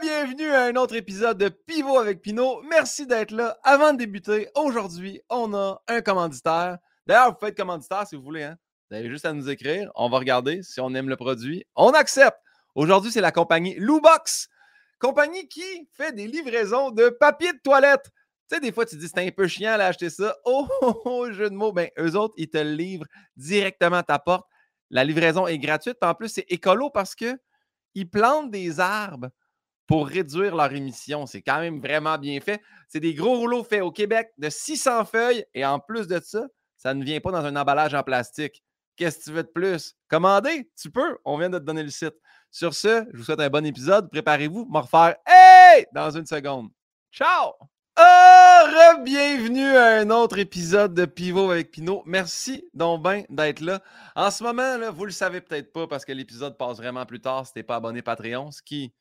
bienvenue à un autre épisode de Pivot avec Pinot. Merci d'être là. Avant de débuter, aujourd'hui, on a un commanditaire. D'ailleurs, vous être commanditaire si vous voulez. Hein? Vous avez juste à nous écrire. On va regarder si on aime le produit. On accepte. Aujourd'hui, c'est la compagnie Loubox. Compagnie qui fait des livraisons de papier de toilette. Tu sais, des fois, tu dis c'est un peu chiant d'acheter ça. Oh, oh, oh, jeu de mots. Ben, eux autres, ils te le livrent directement à ta porte. La livraison est gratuite. En plus, c'est écolo parce que ils plantent des arbres pour réduire leur émission. C'est quand même vraiment bien fait. C'est des gros rouleaux faits au Québec de 600 feuilles et en plus de ça, ça ne vient pas dans un emballage en plastique. Qu'est-ce que tu veux de plus? Commander, tu peux. On vient de te donner le site. Sur ce, je vous souhaite un bon épisode. Préparez-vous, me refaire Hey! dans une seconde. Ciao! Oh, bienvenue à un autre épisode de Pivot avec Pinot. Merci donc d'être là. En ce moment, là, vous le savez peut-être pas parce que l'épisode passe vraiment plus tard si tu n'es pas abonné Patreon, ce qui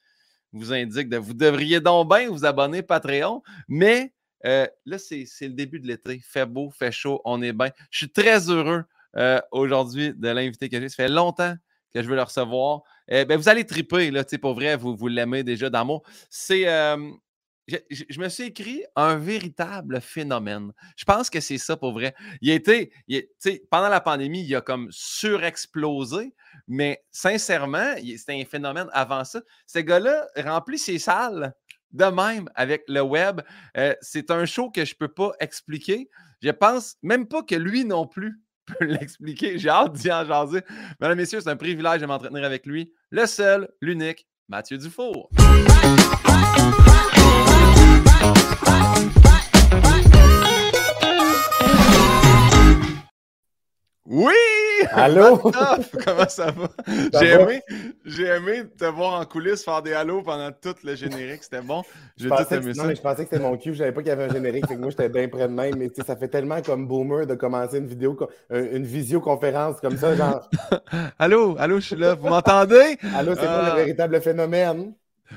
vous indique que vous devriez donc bien vous abonner Patreon. Mais euh, là, c'est le début de l'été. Fait beau, fait chaud, on est bien. Je suis très heureux euh, aujourd'hui de l'inviter que j'ai. Ça fait longtemps que je veux le recevoir. Euh, ben, vous allez triper, là, pour vrai, vous, vous l'aimez déjà d'amour. C'est je, me suis écrit un véritable phénomène. Je pense que c'est ça pour vrai. Il a été, pendant la pandémie, il a comme surexplosé, mais sincèrement, c'était un phénomène avant ça. Ce gars-là remplit ses salles de même avec le web. Euh, c'est un show que je ne peux pas expliquer. Je pense même pas que lui non plus peut l'expliquer. J'ai hâte d'y en jaser. Mesdames, Messieurs, c'est un privilège de m'entretenir avec lui. Le seul, l'unique, Mathieu Dufour. Oui! Allô? Comment ça va? J'ai aimé, aimé, te voir en coulisses faire des hallos pendant tout le générique. C'était bon. Je, pensais que, non, mais je pensais que c'était mon cul. Je savais pas qu'il y avait un générique. Fait que moi, j'étais bien près de même. Mais ça fait tellement comme boomer de commencer une vidéo, une visioconférence comme ça. Genre. allô, allô, je suis là. Vous m'entendez? Allô, c'est quoi le véritable phénomène?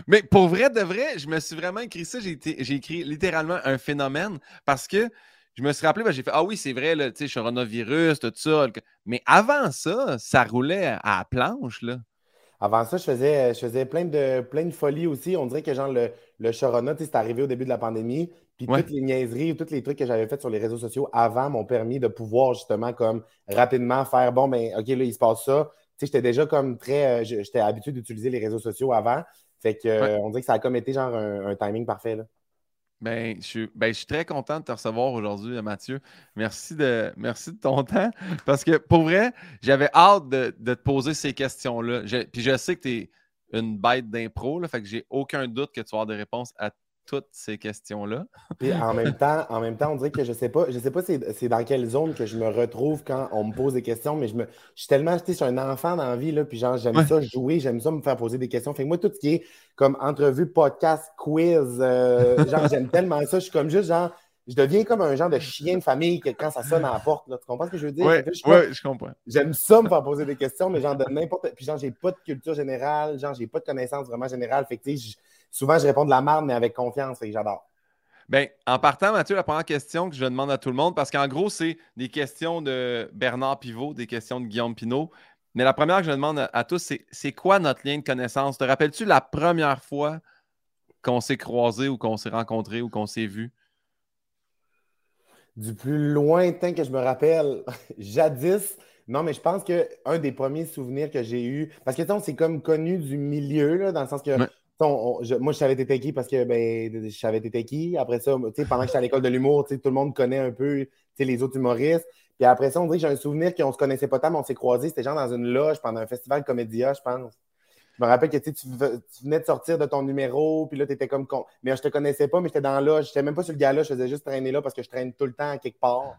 Mais pour vrai, de vrai, je me suis vraiment écrit ça. J'ai écrit littéralement un phénomène parce que je me suis rappelé, ben, j'ai fait Ah oui, c'est vrai, tu sais, coronavirus, tout ça. Mais avant ça, ça roulait à la planche. Là. Avant ça, je faisais, je faisais plein de, plein de folies aussi. On dirait que genre le, le Corona, c'est arrivé au début de la pandémie. Puis toutes les niaiseries, tous les trucs que j'avais fait sur les réseaux sociaux avant m'ont permis de pouvoir justement comme rapidement faire bon, ben OK, là, il se passe ça. Tu sais, j'étais déjà comme très. Euh, j'étais habitué d'utiliser les réseaux sociaux avant. Fait que, euh, on dirait que ça a comme été genre un, timing parfait. Là. Ben je, suis, ben, je suis très content de te recevoir aujourd'hui, Mathieu. Merci de, merci de ton temps. Parce que pour vrai, j'avais hâte de, te poser ces questions-là. Puis je sais que tu es une bête d'impro, fait que j'ai aucun doute que tu vas avoir des réponses à toutes ces questions-là. Et en même temps, en même temps, on dirait que je sais pas, je sais pas c'est dans quelle zone que je me retrouve quand on me pose des questions, mais je me je suis tellement, je suis un enfant dans la vie, là, puis genre, j'aime ça jouer, j'aime ça me faire poser des questions. Fait que moi, tout ce qui est comme entrevue, podcast, quiz, euh, genre, j'aime tellement ça. Je suis comme juste genre, je deviens comme un genre de chien de famille que quand ça sonne à la porte. Là. Tu comprends ce que je veux dire? Oui, ouais, je comprends. J'aime ça me faire poser des questions, mais genre de n'importe. Puis genre, j'ai pas de culture générale, genre, j'ai pas de connaissances vraiment générales. Fait que, souvent, je réponds de la merde, mais avec confiance et j'adore. Bien, en partant, Mathieu, la première question que je demande à tout le monde, parce qu'en gros, c'est des questions de Bernard Pivot, des questions de Guillaume Pinault. Mais la première que je demande à, tous, c'est c'est quoi notre lien de connaissance? Te rappelles-tu la première fois qu'on s'est croisé ou qu'on s'est rencontré ou qu'on s'est vu? Du plus lointain que je me rappelle, jadis, non, mais je pense qu'un des premiers souvenirs que j'ai eu, parce que c'est comme connu du milieu, là, dans le sens que moi, je savais t'étais qui parce que ben, je savais t'étais qui. Après ça, pendant que j'étais à l'école de l'humour, tout le monde connaît un peu les autres humoristes. Puis après ça, on dirait que j'ai un souvenir qu'on ne se connaissait pas tant, mais on s'est croisés. C'était genre dans une loge pendant un festival Comédia, je pense. Je me rappelle que tu, venais de sortir de ton numéro, puis là, tu étais comme con. Mais je te connaissais pas, mais j'étais dans loge. Je n'étais même pas sur le gala, je faisais juste traîner là parce que je traîne tout le temps quelque part.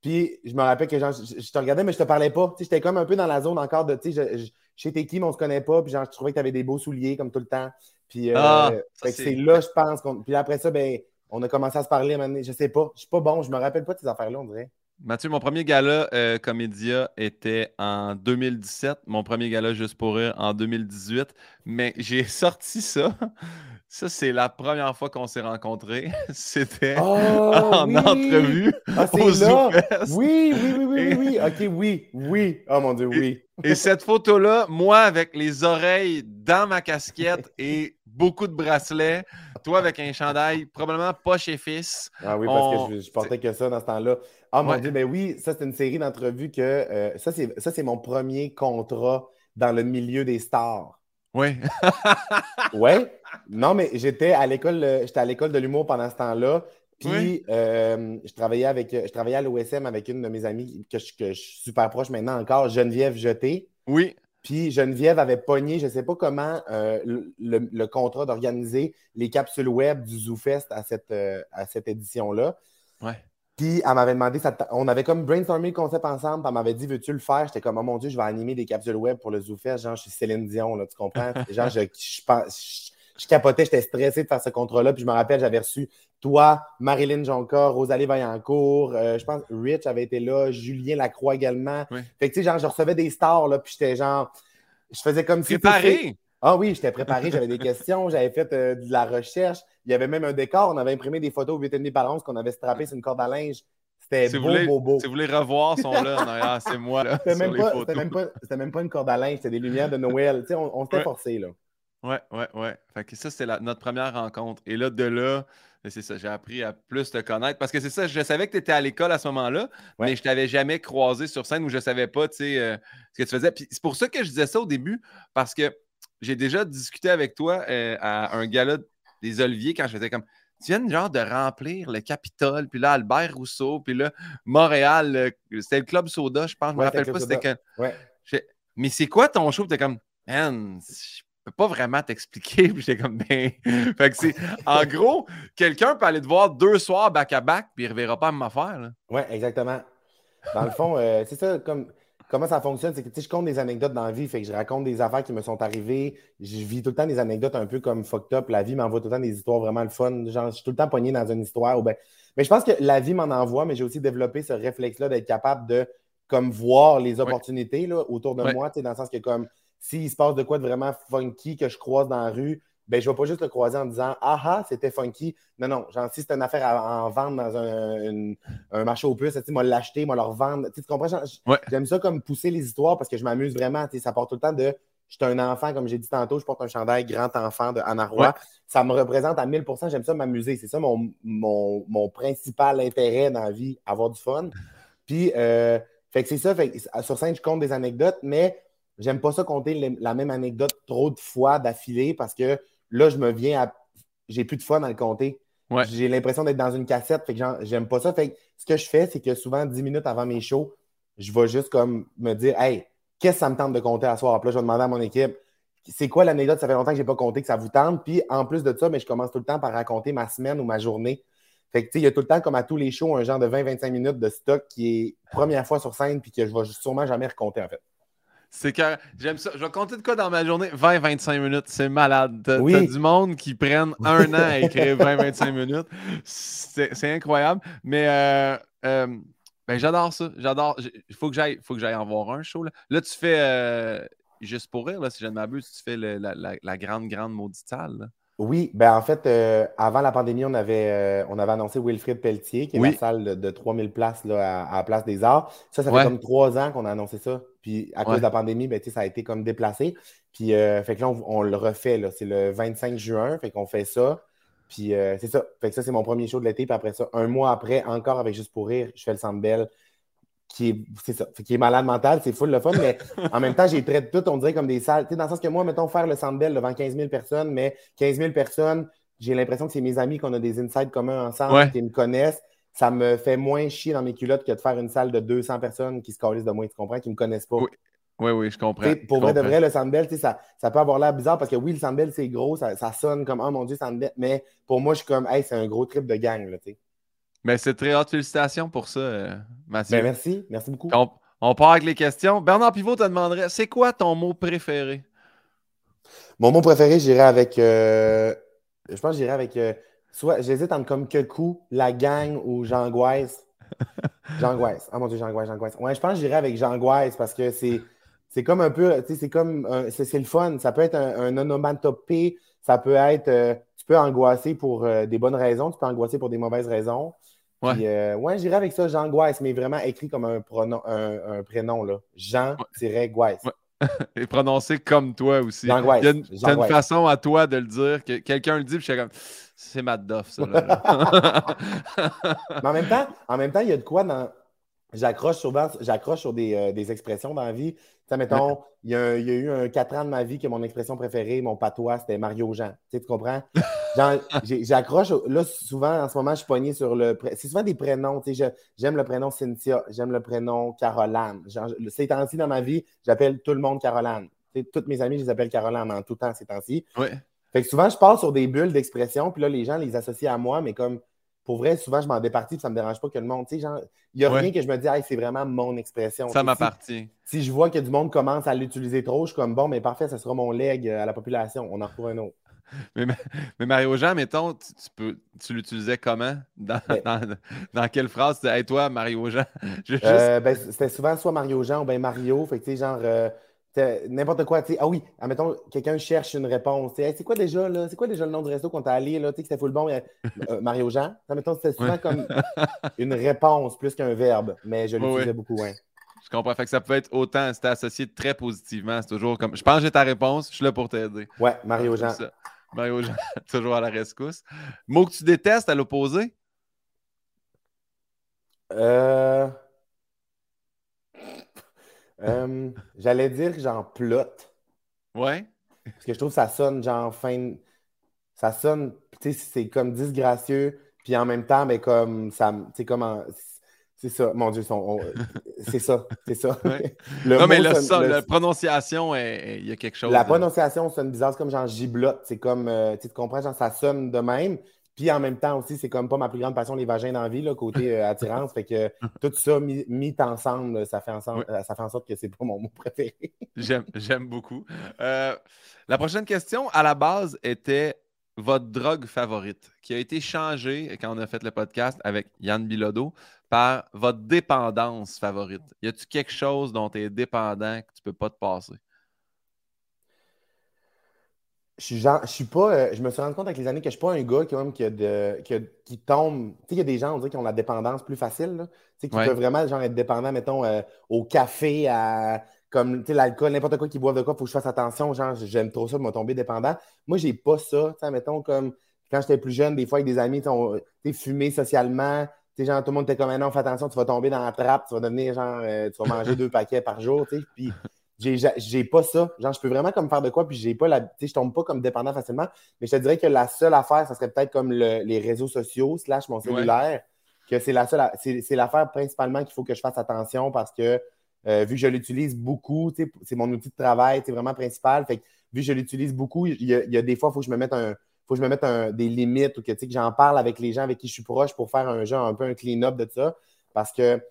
Puis je me rappelle que genre, je, te regardais, mais je te parlais pas. J'étais comme un peu dans la zone encore de, tu sais, je, sais qui, mais on se connaît pas. Puis genre, je trouvais que tu avais des beaux souliers comme tout le temps. Puis euh, ah, c'est là, je pense. Puis après ça, ben, on a commencé à se parler. Je sais pas. Je suis pas bon. Je me rappelle pas de ces affaires-là, on dirait. Mathieu, mon premier gala euh, Comédia était en 2017. Mon premier gala Juste pour rire en 2018. Mais j'ai sorti ça. Ça, c'est la première fois qu'on s'est rencontrés. C'était oh, en entrevue. Ah, c'est là. Oui, oui, oui, oui, oui, OK, oui, oui. Oh mon Dieu, oui. Et, cette photo-là, moi avec les oreilles dans ma casquette et beaucoup de bracelets. Toi avec un chandail, probablement pas chez Fils. Ah oui, parce que je, portais que ça dans ce temps-là. Ah mon Dieu, ben oui, ça c'est une série d'entrevues que euh, ça, c'est mon premier contrat dans le milieu des stars. Oui. oui. Non, mais j'étais à l'école, euh, j'étais à l'école de l'humour pendant ce temps-là. Puis euh, je travaillais avec je travaillais à l'OSM avec une de mes amies que je, que je suis super proche maintenant encore, Geneviève Jeté. Oui. Puis Geneviève avait pogné, je ne sais pas comment, euh, le, contrat d'organiser les capsules web du ZooFest à cette, euh, à cette édition-là. Ouais. Puis elle m'avait demandé, on avait comme brainstormé le concept ensemble, puis elle m'avait dit Veux-tu le faire? J'étais comme Oh mon Dieu, je vais animer des capsules web pour le ZooFest. Genre, je suis Céline Dion, là, tu comprends? Genre, je, je, je capotais, j'étais stressé de faire ce contrat-là. Puis je me rappelle, j'avais reçu toi, Marilyn Jonca, Rosalie Vaillancourt, euh, je pense Rich avait été là, Julien Lacroix également. Fait que tu sais, genre, je recevais des stars, là, puis j'étais genre, je faisais comme si. Préparé! Ah oui, j'étais préparé, j'avais des questions, j'avais fait euh, de la recherche. Il y avait même un décor, on avait imprimé des photos 8,5 par 11 qu'on avait strappé sur une corde à linge. C'était beau, beau, beau. Si vous voulez revoir, sont là c'est moi. Là, c'était, même pas, même même une corde à linge, c'était des lumières de Noël. Tu sais, on, on s'était forcé, là. Ouais, ouais, ouais. Fait que ça, c'est notre première rencontre. Et là, de là, c'est ça, j'ai appris à plus te connaître. Parce que c'est ça, je savais que tu étais à l'école à ce moment-là, mais je t'avais jamais croisé sur scène où je savais pas, tu sais, euh, ce que tu faisais. Puis c'est pour ça que je disais ça au début, parce que j'ai déjà discuté avec toi euh, à un gala des Oliviers quand je faisais comme tu viens genre de remplir le Capitole, puis là, Albert Rousseau, puis là, Montréal, c'était le Club Soda, je pense, je me rappelle pas c'était que. Mais c'est quoi ton show? T'es comme, man, peux pas vraiment t'expliquer. Puis j'étais comme, ben. fait que c'est. En gros, quelqu'un peut aller te voir deux soirs back-à-back, puis il ne reverra pas à affaire. Oui, exactement. Dans le fond, euh, c'est ça, comme. Comment ça fonctionne? C'est que je compte des anecdotes dans la vie, fait que je raconte des affaires qui me sont arrivées. Je vis tout le temps des anecdotes un peu comme fucked up. La vie m'envoie tout le temps des histoires vraiment le fun. Genre, je suis tout le temps pogné dans une histoire. Ou ben... Mais je pense que la vie m'en envoie, mais j'ai aussi développé ce réflexe-là d'être capable de comme voir les opportunités là, autour de moi, dans le sens que comme s'il se passe de quoi de vraiment funky que je croise dans la rue, ben, je ne vais pas juste le croiser en disant Ah ah, c'était funky. Non, non, genre, si c'est une affaire à, en vendre dans un, un marché aux puces, l'acheter, moi le revendre. Tu comprends? J'aime ça comme pousser les histoires parce que je m'amuse vraiment. Ça porte tout le temps de je suis un enfant, comme j'ai dit tantôt, je porte un chandail grand enfant de Anna Roy. Ça me représente à 1000% j'aime ça m'amuser. C'est ça mon, mon, principal intérêt dans la vie, avoir du fun. Puis, euh, fait que c'est ça. Fait sur scène, je compte des anecdotes, mais J'aime pas ça compter la même anecdote trop de fois d'affilée parce que là, je me viens à. J'ai plus de fun à le compter. J'ai l'impression d'être dans une cassette. Fait que j'aime pas ça. Fait ce que je fais, c'est que souvent, 10 minutes avant mes shows, je vais juste comme me dire Hey, qu'est-ce que ça me tente de compter à soir? Puis là, je vais demander à mon équipe c'est quoi l'anecdote? Ça fait longtemps que je n'ai pas compté que ça vous tente. Puis en plus de ça, mais je commence tout le temps par raconter ma semaine ou ma journée. Fait que, il y a tout le temps, comme à tous les shows, un genre de 20-25 minutes de stock qui est première fois sur scène puis que je vais sûrement jamais raconter, en fait. C'est que j'aime ça. Je vais compter de quoi dans ma journée? 20-25 minutes. C'est malade. T'as du monde qui prennent un an à écrire 20-25 minutes. C'est incroyable. Mais euh, euh, ben, j'adore ça. J'adore. Il faut que j'aille en voir un show. Là, là tu fais, euh, juste pour rire, là, si je ne m'abuse, tu fais la, la, grande, grande maudite salle. Oui, ben en fait, avant la pandémie, on avait, on avait annoncé Wilfrid Pelletier, qui est la salle de, 3000 places là, à, la Place des Arts. Ça, ça fait comme trois ans qu'on a annoncé ça. Puis à cause de la pandémie, ben, ça a été comme déplacé. Puis euh, fait que là, on, le refait. C'est le 25 juin. Fait qu'on fait ça. Puis euh, c'est ça. Fait que ça, c'est mon premier show de l'été. Puis après ça, un mois après, encore avec Juste pour rire, je fais le Sandbell qui est, c'est ça, qui est malade mental, c'est full le fun, mais en même temps, j'ai traité tout, on dirait, comme des salles. Dans le sens que moi, mettons, faire le Sandbell devant 15 000 personnes, mais 15 000 personnes, j'ai l'impression que c'est mes amis qu'on a des insights communs ensemble, qui me connaissent ça me fait moins chier dans mes culottes que de faire une salle de 200 personnes qui se calissent de moi, tu comprends, qui ne me connaissent pas. Oui, oui, je comprends. pour vrai de vrai, le Sandbell, ça, ça peut avoir l'air bizarre parce que oui, le Sandbell, c'est gros, ça, sonne comme Oh mon Dieu, Sandbell. Mais pour moi, je suis comme Hey, c'est un gros trip de gang. Là, sais. Mais c'est très haute félicitations pour ça, euh, Mathieu. Ben, merci, merci beaucoup. On, part avec les questions. Bernard Pivot te demanderait c'est quoi ton mot préféré? Mon mot préféré, j'irais avec. Euh, je pense que j'irais avec. Euh, Soit j'hésite entre comme que coup, la gang ou j'angoisse. J'angoisse. Ah mon dieu, j'angoisse, j'angoisse. Ouais, je pense que j'irai avec j'angoisse parce que c'est. C'est comme un peu, tu sais, c'est comme, c'est le fun. Ça peut être un, un onomatopée, ça peut être, euh, tu peux angoisser pour des bonnes raisons, tu peux angoisser pour des mauvaises raisons. Ouais, Puis, euh, ouais j'irai avec ça, j'angoisse, mais vraiment écrit comme un, pronom, un, prénom, là. Jean-Gouesse. est prononcé comme toi aussi. Il y a une, une façon à toi de le dire, que quelqu'un le dit, puis je suis comme, c'est Matt Duff, ça. Mais en même temps, en même temps, il y a de quoi dans. J'accroche souvent, j'accroche sur des, euh, des, expressions dans la vie. Mettons, il y, a, il y, a, eu un 4 ans de ma vie que mon expression préférée, mon patois, c'était Mario Jean. Tu, sais, tu comprends? J'accroche, là, souvent, en ce moment, je suis pogné sur le. C'est souvent des prénoms. Tu sais, j'aime le prénom Cynthia, j'aime le prénom Caroline. Ces temps-ci, dans ma vie, j'appelle tout le monde Caroline. Tu sais, toutes mes amies, je les appelle Caroline en tout temps ces temps-ci. Ouais. Fait que souvent, je passe sur des bulles d'expression, puis là, les gens les associent à moi, mais comme pour vrai, souvent, je m'en départis, puis ça ne me dérange pas que le monde. Tu sais, il n'y a rien que je me dis, c'est vraiment mon expression. Ça m'appartient. Si, je vois que du monde commence à l'utiliser trop, je suis comme, bon, mais parfait, ça sera mon leg à la population. On en retrouve un autre. Mais, mais Mario Jean, mettons, tu, peux, tu l'utilisais comment? Dans, dans, quelle phrase? Hey, toi, Mario Jean? Euh, ben, c'était souvent soit Mario Jean ou bien Mario. Fait que, tu sais, genre, euh, N'importe quoi, tu sais. Ah oui, admettons, quelqu'un cherche une réponse. c'est quoi déjà, là? C'est quoi déjà le nom du resto qu'on t'a allé, là? Tu sais, que c'était full bon. Euh, Mario Jean? Admettons, c'était souvent comme une réponse plus qu'un verbe, mais je l'utilisais beaucoup, ouais. Je comprends. Fait que ça peut être autant, c'était associé très positivement. C'est toujours comme, je pense que j'ai ta réponse, je suis là pour t'aider. Ouais, Mario Jean. Mario Jean, toujours à la rescousse. Mot que tu détestes à l'opposé? Euh... Euh, j'allais dire genre plot. Ouais. Parce que je trouve que ça sonne genre fin. Ça sonne, tu sais, c'est comme disgracieux, puis en même temps, mais comme ça. C'est comme. C'est ça, mon Dieu, c'est ça, c'est ça. non, mais le, la prononciation, il y a quelque chose. La prononciation sonne bizarre, c'est comme genre giblotte, c'est comme, euh, tu comprends, genre ça sonne de même, puis en même temps aussi, c'est comme pas ma plus grande passion, les vagins dans la vie, côté euh, attirance. fait que tout ça mis, ensemble, ça fait, ensemble euh, ça fait en sorte que c'est pas mon mot préféré. J'aime beaucoup. Euh, la prochaine question, à la base, était votre drogue favorite, qui a été changée quand on a fait le podcast avec Yann Bilodeau par votre dépendance favorite. Y a-tu quelque chose dont tu es dépendant que tu peux pas te passer? Je suis, je suis pas. Euh, je me suis rendu compte avec les années que je suis pas un gars qui, même, qui, de, qui, tombe. Tu sais, il y a des gens, on dirait, qui ont la dépendance plus facile. Tu sais, qui peuvent vraiment genre, être dépendants, mettons, euh, au café, à comme l'alcool, n'importe quoi qui boivent de quoi, il faut que je fasse attention. Genre, j'aime trop ça de me tomber dépendant. Moi, j'ai pas ça. Mettons, comme quand j'étais plus jeune, des fois, avec des amis, tu sais, fumé socialement. Genre, tout le monde était comme, ah non, fais attention, tu vas tomber dans la trappe, tu vas devenir, genre, euh, tu vas manger deux paquets par jour, tu sais. Puis, j'ai pas ça. Genre, je peux vraiment comme faire de quoi, puis j'ai pas la. Tu sais, je tombe pas comme dépendant facilement. Mais je te dirais que la seule affaire, ça serait peut-être comme les réseaux sociaux, slash mon cellulaire, que c'est la seule. C'est l'affaire principalement qu'il faut que je fasse attention parce que euh, vu que je l'utilise beaucoup, c'est mon outil de travail, c'est vraiment principal. Fait que, vu que je l'utilise beaucoup, il y, a, des fois, il faut que je me mette un. Faut que je me mette des limites ou que, que j'en parle avec les gens avec qui je suis proche pour faire un genre un peu un clean-up de ça. Parce que,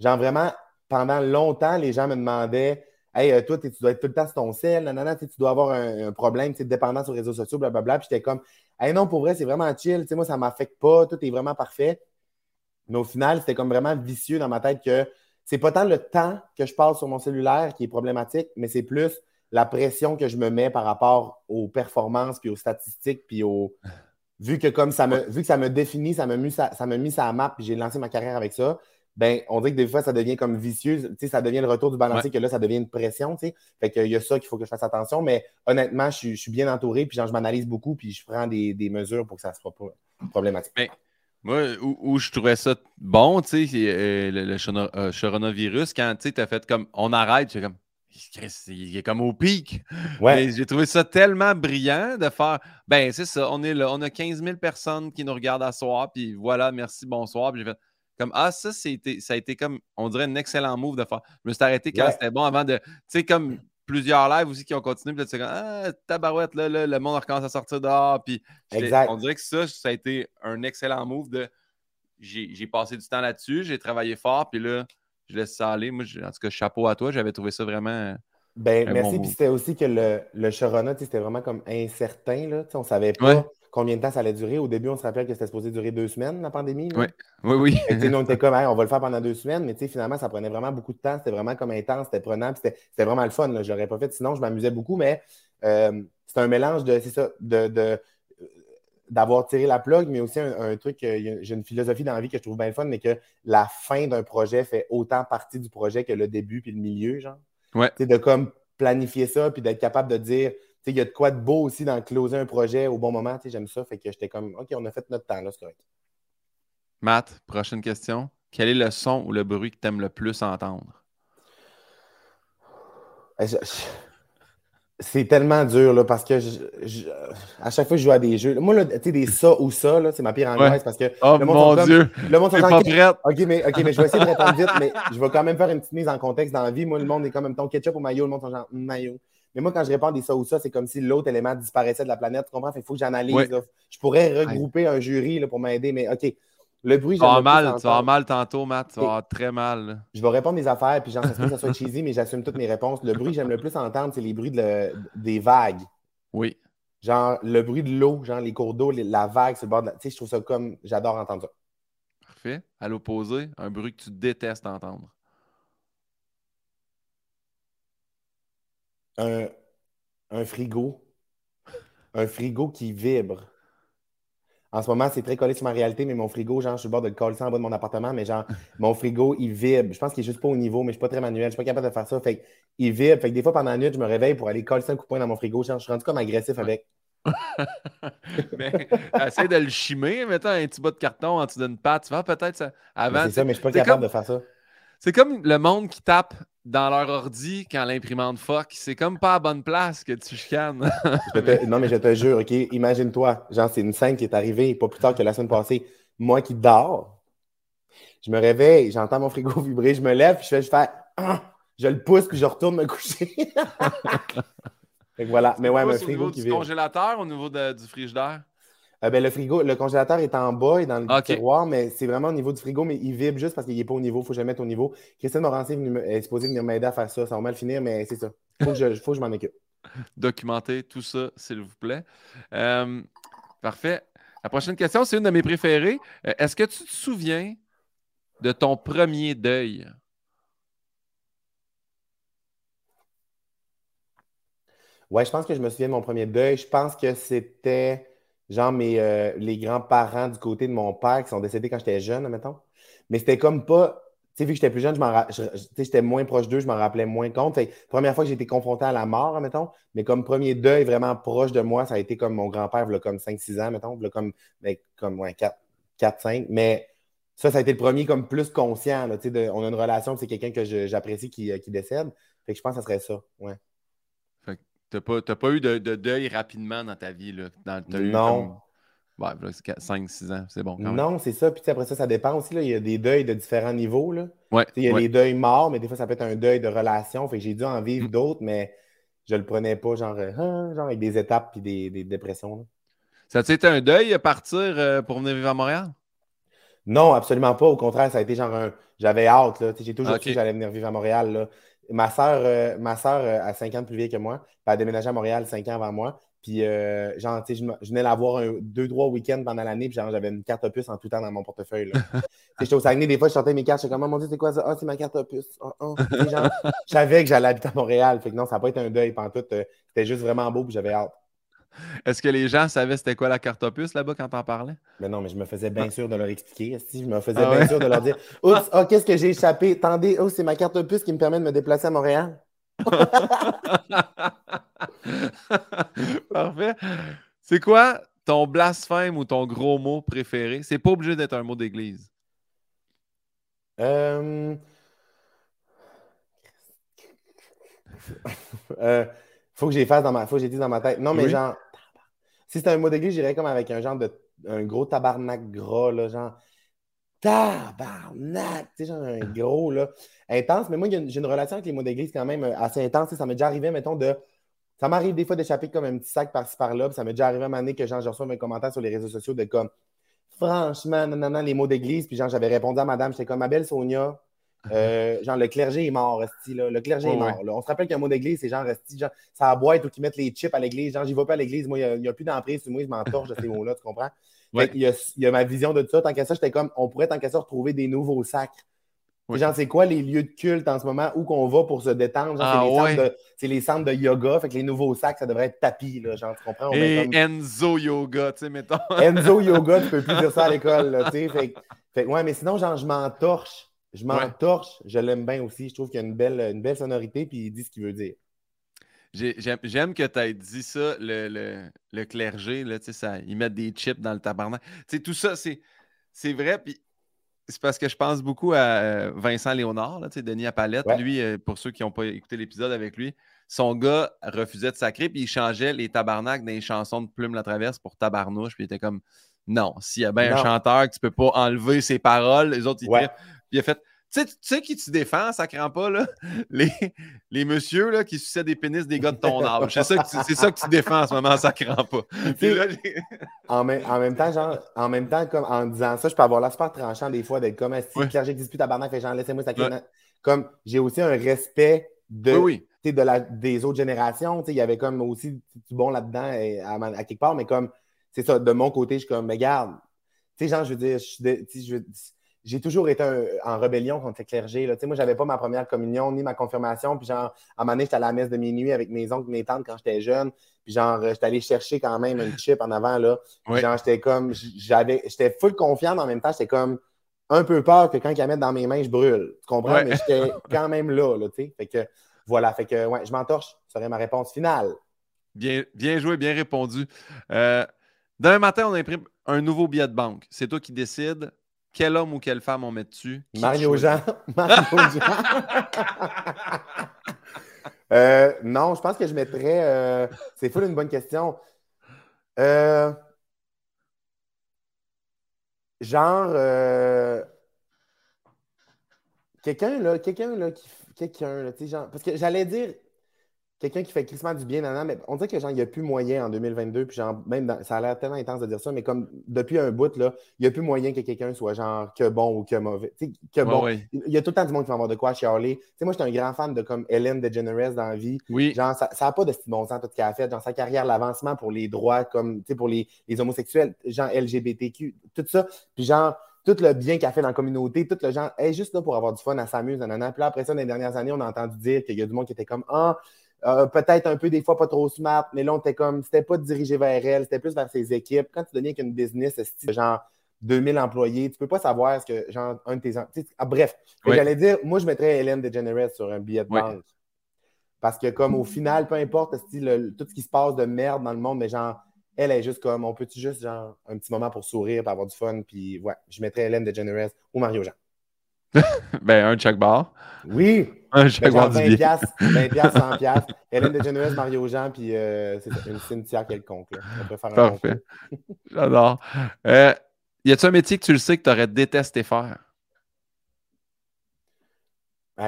genre vraiment, pendant longtemps, les gens me demandaient Hey, euh, toi, tu dois être tout le temps sur ton sel, nanana, tu dois avoir un, problème de dépendance aux réseaux sociaux, blablabla. Puis j'étais comme, hey, non, pour vrai, c'est vraiment chill. Moi, ça m'affecte pas, tout est vraiment parfait. Mais au final, c'était comme vraiment vicieux dans ma tête que c'est pas tant le temps que je passe sur mon cellulaire qui est problématique, mais c'est plus la pression que je me mets par rapport aux performances, puis aux statistiques, puis au. Vu que comme ça me, vu que ça me définit, ça me mis ça, ça me mis ça à map, puis j'ai lancé ma carrière avec ça, ben, on dirait que des fois, ça devient comme vicieux. ça devient le retour du balancier, que là, ça devient une pression. sais. Fait qu'il y a ça qu'il faut que je fasse attention. Mais honnêtement, je, suis bien entouré, puis genre, je m'analyse beaucoup, puis je prends des, mesures pour que ça ne soit pas problématique. Mais, moi, où, je trouvais ça bon, tu sais, euh, le, le, euh, coronavirus, quand tu as fait comme on arrête, j'ai comme il est comme au pic. Ouais. J'ai trouvé ça tellement brillant de faire. Ben, c'est ça, on est là, on a 15 000 personnes qui nous regardent à soir, puis voilà, merci, bonsoir. Puis j'ai fait comme, ah, ça, c'était, ça a été comme, on dirait, un excellent move de faire. Je me suis arrêté quand c'était bon avant de. Tu sais, comme plusieurs lives aussi qui ont continué. Puis là, tu sais, ah, tabarouette, là, là, le monde recommence à sortir dehors. Puis on dirait que ça, ça a été un excellent move de. J'ai passé du temps là-dessus, j'ai travaillé fort, puis là, je laisse ça aller. Moi, en tout cas, chapeau à toi, j'avais trouvé ça vraiment. Ben, merci. puis c'était aussi que le, le Sharona, c'était vraiment comme incertain. Là, on savait pas combien de temps ça allait durer? Au début, on se rappelle que c'était supposé durer deux semaines, la pandémie. Oui, oui, oui. nous, on était comme, on va le faire pendant deux semaines, mais finalement, ça prenait vraiment beaucoup de temps. C'était vraiment comme intense, c'était prenant, c'était vraiment le fun. Je l'aurais pas fait sinon, je m'amusais beaucoup, mais euh, c'est un mélange de, c'est ça, de, d'avoir tiré la plug, mais aussi un, truc, euh, j'ai une philosophie dans la vie que je trouve bien fun, mais que la fin d'un projet fait autant partie du projet que le début puis le milieu, genre. Ouais. de comme planifier ça, puis d'être capable de dire, il y a de quoi de beau aussi dans closer un projet au bon moment. J'aime ça. Fait que j'étais comme, OK, on a fait notre temps, là, c'est correct. Matt, prochaine question. Quel est le son ou le bruit que tu aimes le plus entendre? Eh, c'est tellement dur là, parce que à chaque fois que je joue à des jeux, moi, tu sais, des ça ou ça, c'est ma pire angoisse parce que. Oh mon Dieu! le monde pas mais, OK, mais je vais essayer de répondre vite, mais je vais quand même faire une petite mise en contexte dans la vie. Moi, le monde est comme même ton ketchup ou maillot, le monde est genre maillot. Mais moi, quand je réponds des ça ou ça, c'est comme si l'autre élément disparaissait de la planète. Tu comprends? Il faut que j'analyse. Je pourrais regrouper un jury là, pour m'aider, mais OK. Le bruit, tu vas mal, tu vas mal tantôt, Matt. Tu vas avoir très mal. Je vais répondre mes affaires, puis j'en sais que ça soit cheesy, mais j'assume toutes mes réponses. Le bruit que j'aime le plus entendre, c'est les bruits des vagues. Oui. Genre le bruit de l'eau, genre les cours d'eau, la vague sur le bord de la. Tu sais, je trouve ça comme. J'adore entendre ça. Parfait. À l'opposé, un bruit que tu détestes entendre. Un, un frigo. Un frigo qui vibre. En ce moment, c'est très collé sur ma réalité, mais mon frigo, genre, je suis au bord de le coller en bas de mon appartement, mais genre, mon frigo, il vibre. Je pense qu'il est juste pas au niveau, mais je suis pas très manuel, je suis pas capable de faire ça. Fait il vibre. Fait que des fois, pendant la nuit, je me réveille pour aller coller un coup de poing dans mon frigo. Genre, je suis rendu comme agressif avec. mais essaye de le chimer, mettons un petit bout de carton en dessous d'une pâte. Tu vois, peut-être ça. Avant. C'est ça, mais je suis pas capable de faire ça. C'est comme le monde qui tape dans leur ordi quand l'imprimante fuck. C'est comme pas à bonne place que tu chicanes. non, mais je te jure, OK, imagine-toi, genre, c'est une scène qui est arrivée pas plus tard que la semaine passée. Moi qui dors, je me réveille, j'entends mon frigo vibrer, je me lève, puis je fais, je fais, ah! je le pousse, puis je retourne me coucher. fait voilà. Mais ouais, un frigo qui du congélateur au niveau du frigidaire? Euh, ben, le frigo, le congélateur est en bas et dans le tiroir, mais c'est vraiment au niveau du frigo, mais il vibre juste parce qu'il n'est pas au niveau. Il faut que je le mette au niveau. Christine Morancier est supposée venir m'aider à faire ça. Ça va mal finir, mais c'est ça. Il faut, que je, m'en occupe. Documenter tout ça, s'il vous plaît. Euh, parfait. La prochaine question, c'est une de mes préférées. Euh, est-ce que tu te souviens de ton premier deuil? Ouais, je pense que je me souviens de mon premier deuil. Je pense que c'était genre mes, euh, les grands-parents du côté de mon père qui sont décédés quand j'étais jeune, mettons. Mais c'était comme pas. Tu sais, vu que j'étais plus jeune, j'étais moins proche d'eux, je m'en rappelais moins compte. Fait, première fois que j'ai été confronté à la mort, mettons, mais comme premier deuil vraiment proche de moi, ça a été comme mon grand-père, comme 5-6 ans, mettons, comme, ben, comme 4-5. Mais ça, ça a été le premier comme plus conscient. de, on a une relation, c'est quelqu'un que j'apprécie qui, qui, décède. Fait que je pense que ça serait ça. Ouais. Tu n'as pas, eu de, deuil rapidement dans ta vie. Là? Dans, non. Ouais, 5-6 ans, c'est bon. non, c'est ça. Puis après ça, ça dépend aussi. Là. Il y a des deuils de différents niveaux. Là. Ouais, il y a les deuils morts, mais des fois, ça peut être un deuil de relation. Fait que j'ai dû en vivre mm. d'autres, mais je le prenais pas genre, euh, hein, genre avec des étapes et des, dépressions. Ça a été un deuil à partir euh, pour venir vivre à Montréal? Non, absolument pas. Au contraire, ça a été genre un. J'avais hâte. J'ai toujours su que j'allais venir vivre à Montréal. Là. Ma soeur, euh, ma soeur a 5 ans de plus vieille que moi. Elle a déménagé à Montréal 5 ans avant moi. Puis, euh, genre, tu sais, je, venais la voir un, deux, trois week-ends pendant l'année, puis j'avais une carte opus en tout temps dans mon portefeuille. j'étais au Saguenay, des fois, je sortais mes cartes, je suis comme, oh mon Dieu, c'est quoi ça? Ah, c'est ma carte opus. Oh, oh. genre, je savais que j'allais habiter à Montréal. Fait que non, ça n'a pas été un deuil tout. Euh, c'était juste vraiment beau, puis j'avais hâte. Est-ce que les gens savaient c'était quoi la carte opus là-bas quand t'en parlais? Mais non, mais je me faisais bien sûr de leur expliquer. Je me faisais ah bien sûr de leur dire Oups, oh, qu'est-ce que j'ai échappé? Attendez, oh, c'est ma carte opus qui me permet de me déplacer à Montréal. Parfait. C'est quoi ton blasphème ou ton gros mot préféré? C'est pas obligé d'être un mot d'église. Euh... euh faut que j'ai fasse dans ma. Faut que j'ai dit dans ma tête. Non, mais genre. Si c'était un mot d'église, j'irais comme avec un genre de. un gros tabarnak gras, là, genre. Tabarnak! Tu sais, genre un gros, là. Intense. Mais moi, j'ai une relation avec les mots d'église quand même euh, assez intense. Ça m'est déjà arrivé, mettons, de. Ça m'arrive des fois d'échapper comme un petit sac par-ci par-là. Ça m'est déjà arrivé à un moment donné que genre, je reçois mes commentaires sur les réseaux sociaux de comme. Franchement, non, non, non, les mots d'église. Puis genre, j'avais répondu à madame, j'étais comme ma belle Sonia. Euh, genre, le clergé est mort, resti, là. Le clergé est mort. Là. On se rappelle qu'un mot d'église, c'est genre, resti, genre, ça boîte ou qui mettent les chips à l'église. Genre, j'y vais pas à l'église. Moi, il n'y a, plus d'emprise sur moi, je m'entorche de ces mots-là, tu comprends? Il, y y a, ma vision de tout ça. Tant qu'à ça, j'étais comme, on pourrait, tant qu'à ça, retrouver des nouveaux sacres. Genre, c'est quoi les lieux de culte en ce moment où qu'on va pour se détendre? Ah, c'est les, centres de yoga. Fait que les nouveaux sacs, ça devrait être tapis. Là, genre, tu comprends? Et Enzo Yoga, tu sais, mettons. Enzo Yoga, tu peux plus dire ça à l'école. Tu sais, fait, fait, ouais, mais sinon, genre, je m'entorche je m'entorche, je l'aime bien aussi. Je trouve qu'il y a une belle, une belle sonorité, puis il dit ce qu'il veut dire. J'aime que tu aies dit ça, le, le, clergé, là, ça, ils mettent des chips dans le tabarnak. tout ça, c'est vrai. Puis c'est parce que je pense beaucoup à euh, Vincent Léonard, là, Denis Apalette. Lui, euh, pour ceux qui n'ont pas écouté l'épisode avec lui, son gars refusait de sacrer, puis il changeait les tabarnaks dans les chansons de Plume la Traverse pour tabarnouche, puis il était comme non, s'il y a bien un chanteur que tu peux pas enlever ses paroles, les autres, ils Puis il a fait tu sais, qui tu défends, ça craint pas, là? Les, les messieurs là, qui succèdent des pénis des gars de ton âge. C'est ça, que tu, ça que tu défends en ce moment, ça craint pas. en, même, en, même, temps, genre, en même temps, comme en disant ça, je peux avoir l'aspect tranchant des fois d'être comme si ouais. clergé dispute à barnac, fait genre laissez-moi ça Comme j'ai aussi un respect de, oui, de la, des autres générations. Il y avait comme aussi du bon là-dedans à, quelque part, mais comme c'est ça, de mon côté, je suis comme, mais garde, tu sais, genre, je veux dire, je, je j'ai toujours été en rébellion contre le clergé. Là. Moi, je n'avais pas ma première communion ni ma confirmation. Puis, genre, à un moment donné, j'étais à la messe de minuit avec mes oncles et mes tantes quand j'étais jeune. Puis, genre, j'étais allé chercher quand même un chip en avant. Là. genre, j'étais comme, j'avais, j'étais full confiant, mais en même temps, j'étais comme un peu peur que quand ils la mettent dans mes mains, je brûle. Tu comprends? Mais j'étais quand même là, là. Fait que, voilà. Fait que, ouais, je m'entorche. Ce serait ma réponse finale. Bien, bien joué, bien répondu. Euh, demain matin, on imprime un nouveau billet de banque. C'est toi qui décides quel homme ou quelle femme on met dessus? Mario Jean. Mario Jean. Euh, non, je pense que je mettrais. Euh, c'est fou une bonne question. Euh, genre. quelqu'un, là, quelqu'un, là, qui. Quelqu'un, là, tu sais, genre. Parce que j'allais dire quelqu'un qui fait crissement du bien, nan, mais on dirait que genre, il n'y a plus moyen en 2022, puis genre, même ça a l'air tellement intense de dire ça, mais comme depuis un bout, là, il n'y a plus moyen que quelqu'un soit genre que bon ou que mauvais. que bon. Il y a tout le temps du monde qui va avoir de quoi chialer. sais moi, j'étais un grand fan de comme Hélène DeGeneres dans la vie. Oui. Genre, ça n'a pas de bon sens tout ce qu'elle a fait. Genre, sa carrière, l'avancement pour les droits, comme, tu sais, pour les, les homosexuels, genre LGBTQ, tout ça. Puis genre, tout le bien qu'elle fait dans la communauté, tout le genre, elle est juste là pour avoir du fun, elle s'amuse, nanana. Puis là, après ça, dans les dernières années, on a entendu dire qu'il y a du monde qui était comme, ah, euh, peut-être un peu des fois pas trop smart, mais là, on était comme, c'était pas dirigé vers elle, c'était plus vers ses équipes. Quand tu deviens qu'une business, genre 2000 employés, tu peux pas savoir ce que, genre, un de tes. Ah, bref, j'allais dire, moi, je mettrais Hélène DeGeneres sur un billet de banque. Parce que, comme au final, peu importe tout ce qui se passe de merde dans le monde, mais genre, elle est juste comme, on peut-tu juste, genre, un petit moment pour sourire, pour avoir du fun, puis ouais, je mettrais Hélène DeGeneres ou Mario Jean. ben, un check bar. Oui. Un bar du 20 piastres, 20 piastres, 100 piastres. Hélène DeGeneres, Mario Jean, puis euh, c'est une Cynthia quelconque. Là. On peut faire un Parfait. J'adore. Euh, y a-t-il un métier que tu le sais que tu aurais détesté faire?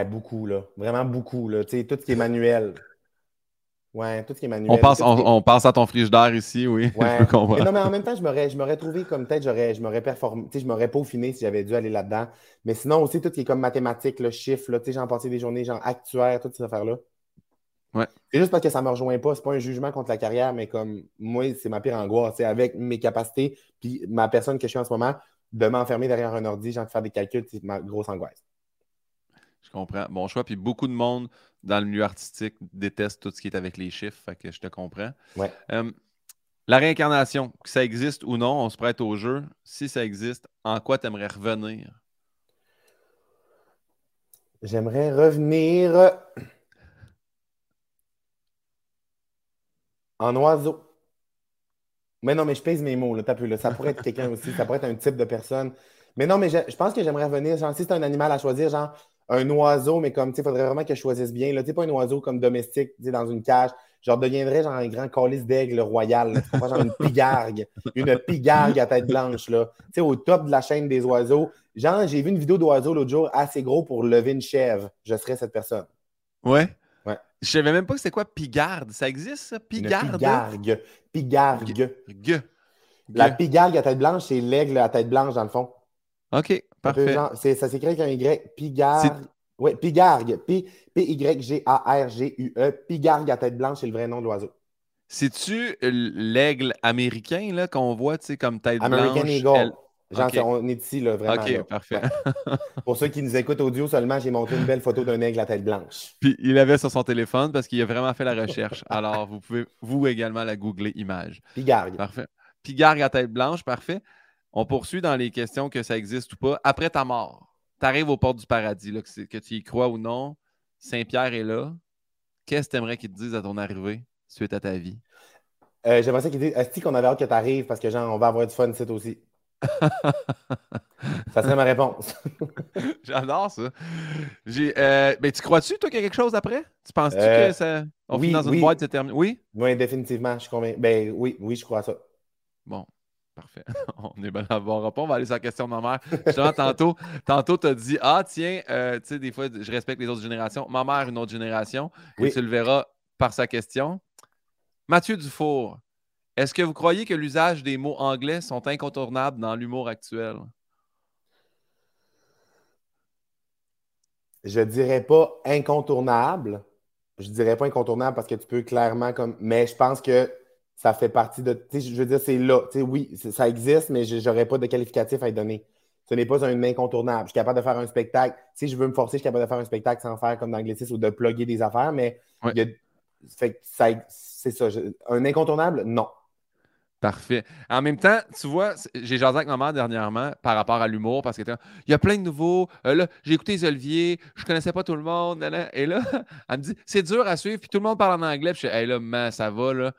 beaucoup, là. Vraiment beaucoup, là. Tout ce qui est manuel. Ouais, tout ce qui est manuel. On pense, on, pense à ton frigidaire ici, oui. Ouais. non, mais en même temps, je m'aurais trouvé comme peut-être, je m'aurais performé, je m'aurais peaufiné si j'avais dû aller là-dedans. Mais sinon, aussi, tout ce qui est comme mathématiques, le chiffre, tu sais, j'en passé des journées, genre actuaires, toutes ces affaires-là. Ouais. C'est juste parce que ça ne me rejoint pas. C'est pas un jugement contre la carrière, mais comme moi, c'est ma pire angoisse. C'est avec mes capacités, puis ma personne que je suis en ce moment, de m'enfermer derrière un ordi, genre de faire des calculs, c'est ma grosse angoisse. Je comprends. Bon choix. Puis beaucoup de monde dans le milieu artistique déteste tout ce qui est avec les chiffres. Fait que je te comprends. Ouais. Euh, la réincarnation, que ça existe ou non, on se prête au jeu. Si ça existe, en quoi tu aimerais revenir? J'aimerais revenir en oiseau. Mais non, mais je pèse mes mots, là, là. Ça pourrait être quelqu'un aussi, ça pourrait être un type de personne. Mais non, mais je, je pense que j'aimerais revenir, genre, si c'est un animal à choisir, genre, un oiseau, mais comme, tu sais, il faudrait vraiment que je choisisse bien. Tu sais, pas un oiseau comme domestique, tu sais, dans une cage. Genre, deviendrait genre un grand calice d'aigle royal. Tu genre une pigargue. Une pigargue à tête blanche, là. Tu sais, au top de la chaîne des oiseaux. Genre, j'ai vu une vidéo d'oiseau l'autre jour assez gros pour lever une chèvre. Je serais cette personne. Ouais? Ouais. Je savais même pas que c'était quoi pigarde. Ça existe, ça? Pigarde? pigargue. Pigargue. La pigargue à tête blanche, c'est l'aigle à tête blanche, dans le fond. OK. Parfait. ça s'écrit avec un Y. Pigargue. Oui, Pigargue. P-Y-G-A-R-G-U-E. Pigargue à tête blanche, c'est le vrai nom de l'oiseau. C'est-tu l'aigle américain là, qu'on voit comme tête American blanche? Eagle. Genre, on est ici, là, vraiment. OK, parfait. Pour ceux qui nous écoutent audio seulement, j'ai montré une belle photo d'un aigle à tête blanche. Puis il avait sur son téléphone parce qu'il a vraiment fait la recherche. Alors, vous pouvez, vous également, la googler image. Pigargue. Parfait. Pigargue à tête blanche, parfait. On poursuit dans les questions que ça existe ou pas. Après ta mort, tu arrives aux portes du paradis, là, que, tu y crois ou non. Saint-Pierre est là. qu'est-ce que tu aimerais qu'ils te disent à ton arrivée suite à ta vie? Euh, j'aimerais ça qu'ils disent Est-ce qu'on avait hâte que tu arrives parce que genre, on va avoir du fun ici aussi. ça serait ma réponse. J'adore ça. Euh, ben, tu crois-tu, toi, qu'il y a quelque chose après? Tu penses-tu euh, que ça. On oui, finit dans une boîte, c'est terminé? Oui? Oui, définitivement. Je suis convaincu. Ben oui, oui, je crois à ça. Bon. Parfait. On est bien à voir. On va aller sur la question de ma mère. Justement, tantôt, tantôt tu as dit Ah, tiens, euh, tu sais, des fois, je respecte les autres générations. Ma mère, une autre génération. Et tu le verras par sa question. Mathieu Dufour, est-ce que vous croyez que l'usage des mots anglais sont incontournables dans l'humour actuel? Je dirais pas incontournable. Je dirais pas incontournable parce que tu peux clairement comme. Mais je pense que ça fait partie de. Je veux dire, c'est là. oui, ça existe, mais je n'aurais pas de qualificatif à y donner. Ce n'est pas un incontournable. Je suis capable de faire un spectacle. Si je veux me forcer, je suis capable de faire un spectacle sans faire comme dans ou de plugger des affaires, mais c'est ça. un incontournable, non. Parfait. En même temps, tu vois, j'ai jasé avec ma mère dernièrement par rapport à l'humour parce qu'il y a plein de nouveaux. Euh, là, j'ai écouté les Olivier, je connaissais pas tout le monde. Et là, elle me dit c'est dur à suivre, puis tout le monde parle en anglais. Puis je dis, hey, là, ça va, là.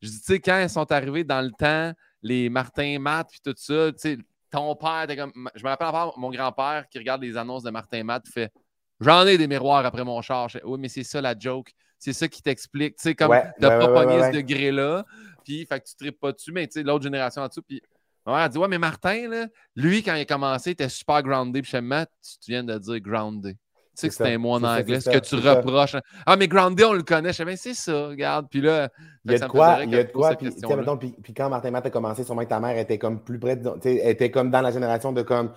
Je dis, tu sais, quand ils sont arrivés dans le temps, les Martin Matt, puis tout ça, tu sais, ton père, comme... je me rappelle encore mon grand-père qui regarde les annonces de Martin Matt, fait J'en ai des miroirs après mon char. oui, mais c'est ça la joke. C'est ça qui t'explique. Tu sais, comme ouais, t'as pas pogné ce degré-là, puis fait que tu tripes pas dessus, mais tu sais, l'autre génération en dessous, puis ma mère a dit Ouais, mais Martin, là, lui, quand il a commencé, il était super groundé. Puis je Matt, tu viens de dire groundé. Sais que c'était un mot en anglais, ce que tu reproches. Ah, mais Grounded, on le connaît. Je sais, c'est ça, regarde. Puis là, il y a de quoi, il y a de quoi. Puis, puis, puis, quand Martin Matt a commencé, sûrement que ta mère était comme plus près, de, était comme dans la génération de comme.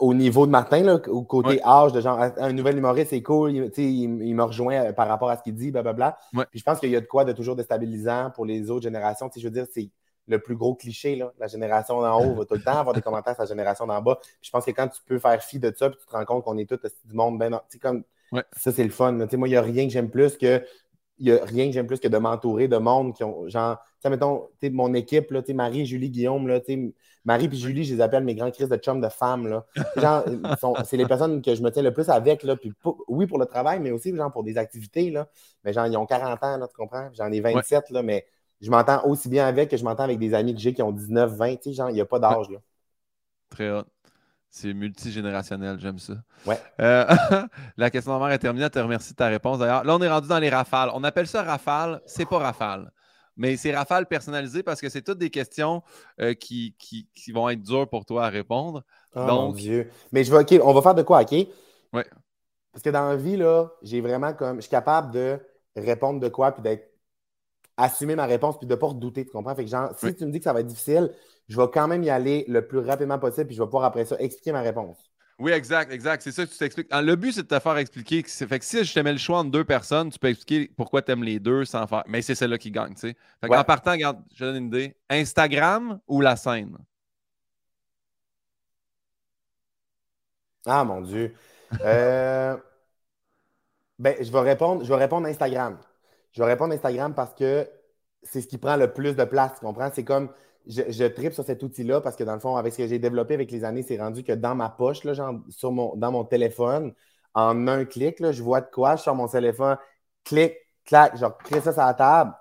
au niveau de Martin, là, au côté âge, de genre, un nouvel humoriste, c'est cool, il, il, me rejoint euh, par rapport à ce qu'il dit, blablabla. Puis je pense qu'il y a de quoi de toujours déstabilisant pour les autres générations. Je veux dire, c'est le plus gros cliché. Là. La génération d'en haut va tout le temps avoir des commentaires sur la génération d'en bas. je pense que quand tu peux faire fi de ça, puis tu te rends compte qu'on est tous du monde, ben comme ça, c'est le fun. Moi, il n'y a rien que j'aime plus que. Il a rien que j'aime plus que de m'entourer de monde qui ont, genre, tu mettons, mon équipe, là, Marie, Julie, Guillaume, là, Marie et Julie, je les appelle mes grands crises de chum de femmes, là. c'est les personnes que je me tiens le plus avec, là, puis oui, pour le travail, mais aussi, genre, pour des activités, là. Mais genre, ils ont 40 ans, là, tu comprends? J'en ai 27, là, mais je m'entends aussi bien avec que je m'entends avec des amis que j'ai qui ont 19, 20. Tu sais, genre, il n'y a pas d'âge. Là. Très hot. C'est multigénérationnel, j'aime ça. Ouais. Euh, la question de mère est terminée. Je te remercie de ta réponse. D'ailleurs, là, on est rendu dans les rafales. On appelle ça rafale. C'est pas rafale. Mais c'est rafale personnalisé parce que c'est toutes des questions euh, qui, qui, vont être dures pour toi à répondre. Oh mon Dieu. Mais je vais, OK, on va faire de quoi, OK? Oui. Parce que dans la vie, là, j'ai vraiment comme. Je suis capable de répondre de quoi puis d'être assumer ma réponse puis de ne pas redouter, tu comprends? Fait que genre, si tu me dis que ça va être difficile, je vais quand même y aller le plus rapidement possible puis je vais pouvoir après ça expliquer ma réponse. Oui, exact, exact. C'est ça que tu t'expliques. Le but, c'est de te faire expliquer. Fait que si je te mets le choix entre deux personnes, tu peux expliquer pourquoi tu aimes les deux sans faire. Mais c'est celle-là qui gagne, tu sais. Fait En partant, regarde, je donne une idée. Instagram ou la scène? Ah, mon Dieu. Euh, ben, je vais répondre, je vais répondre Instagram. Je vais répondre Instagram parce que c'est ce qui prend le plus de place, tu comprends? C'est comme, je, je tripe sur cet outil-là parce que dans le fond, avec ce que j'ai développé avec les années, c'est rendu que dans ma poche, là, genre, sur mon, dans mon téléphone, en un clic, là, je vois de quoi, je sors mon téléphone, clic, clac, je crée ça sur la table,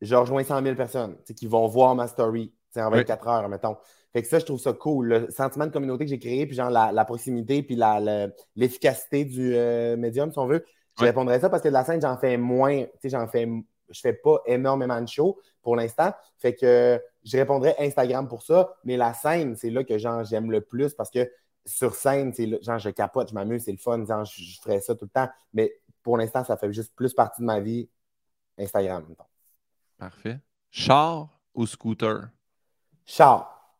je rejoins 100 000 personnes qui vont voir ma story en 24 heures, mettons. Fait que ça, je trouve ça cool. Le sentiment de communauté que j'ai créé, puis genre la, proximité, puis l'efficacité du euh, médium, si on veut, je répondrais ça parce que de la scène, j'en fais moins. Tu sais, j'en fais. Je fais pas énormément de shows pour l'instant. Fait que je répondrais Instagram pour ça. Mais la scène, c'est là que j'aime le plus parce que sur scène, c'est genre je capote, je m'amuse, c'est le fun, genre, je, ferais ça tout le temps. Mais pour l'instant, ça fait juste plus partie de ma vie. Instagram. Parfait. Char ou scooter? Char.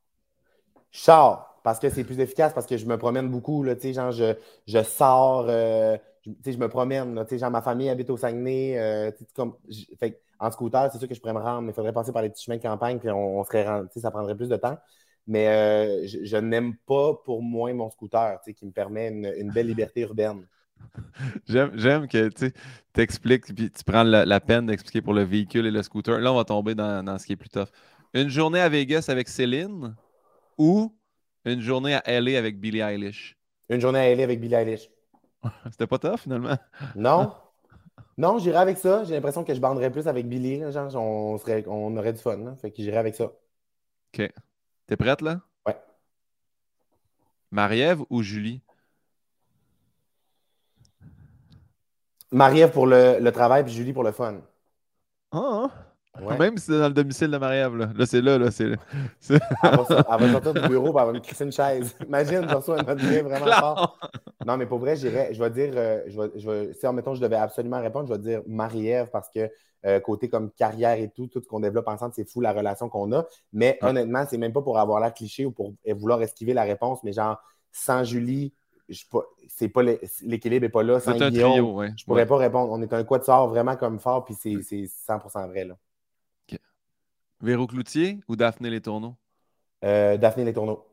Char. Parce que c'est plus efficace, parce que je me promène beaucoup. Là, genre, je, je sors, euh, je, je me promène, genre ma famille habite au Saguenay, euh, comme, fait, en scooter, c'est sûr que je pourrais me rendre, mais il faudrait passer par les petits chemins de campagne, puis on, serait rendu, ça prendrait plus de temps. Mais euh, je, n'aime pas pour moi mon scooter, qui me permet une, belle liberté urbaine. J'aime que tu expliques, puis tu prends la, peine d'expliquer pour le véhicule et le scooter. Là, on va tomber dans, dans, ce qui est plus tough. Une journée à Vegas avec Céline ou une journée à LA avec Billie Eilish? Une journée à LA avec Billie Eilish. C'était pas tough finalement? Non. Non, j'irai avec ça. J'ai l'impression que je banderais plus avec Billy. genre, on, serait, on aurait du fun. Là. Fait que j'irai avec ça. OK. T'es prête, là? Ouais. Marie-Ève ou Julie? Marie-Ève pour le, le, travail, puis Julie pour le fun. Ah, Même si c'est dans le domicile de Marie-Ève, là. Là, c'est là, là. C'est, elle, va, sortir du bureau et elle va me crisser une chaise. Imagine, je reçois un autre vraiment fort. Non, mais pour vrai, je vais dire, euh, je vais, je vais, si, mettons, je devais absolument répondre, je vais dire Marie-Ève parce que euh, côté comme carrière et tout, tout ce qu'on développe ensemble, c'est fou la relation qu'on a. Mais honnêtement, c'est même pas pour avoir l'air cliché ou pour vouloir esquiver la réponse, mais genre, sans Julie, c'est pas l'équilibre n'est pas là. Sans Guillaume, trio, ouais. je pourrais pas répondre. On est un sort vraiment comme fort, puis c'est 100% vrai. Là. Véro Cloutier ou Daphné Les Tourneaux? Euh, Daphné Les Tourneaux.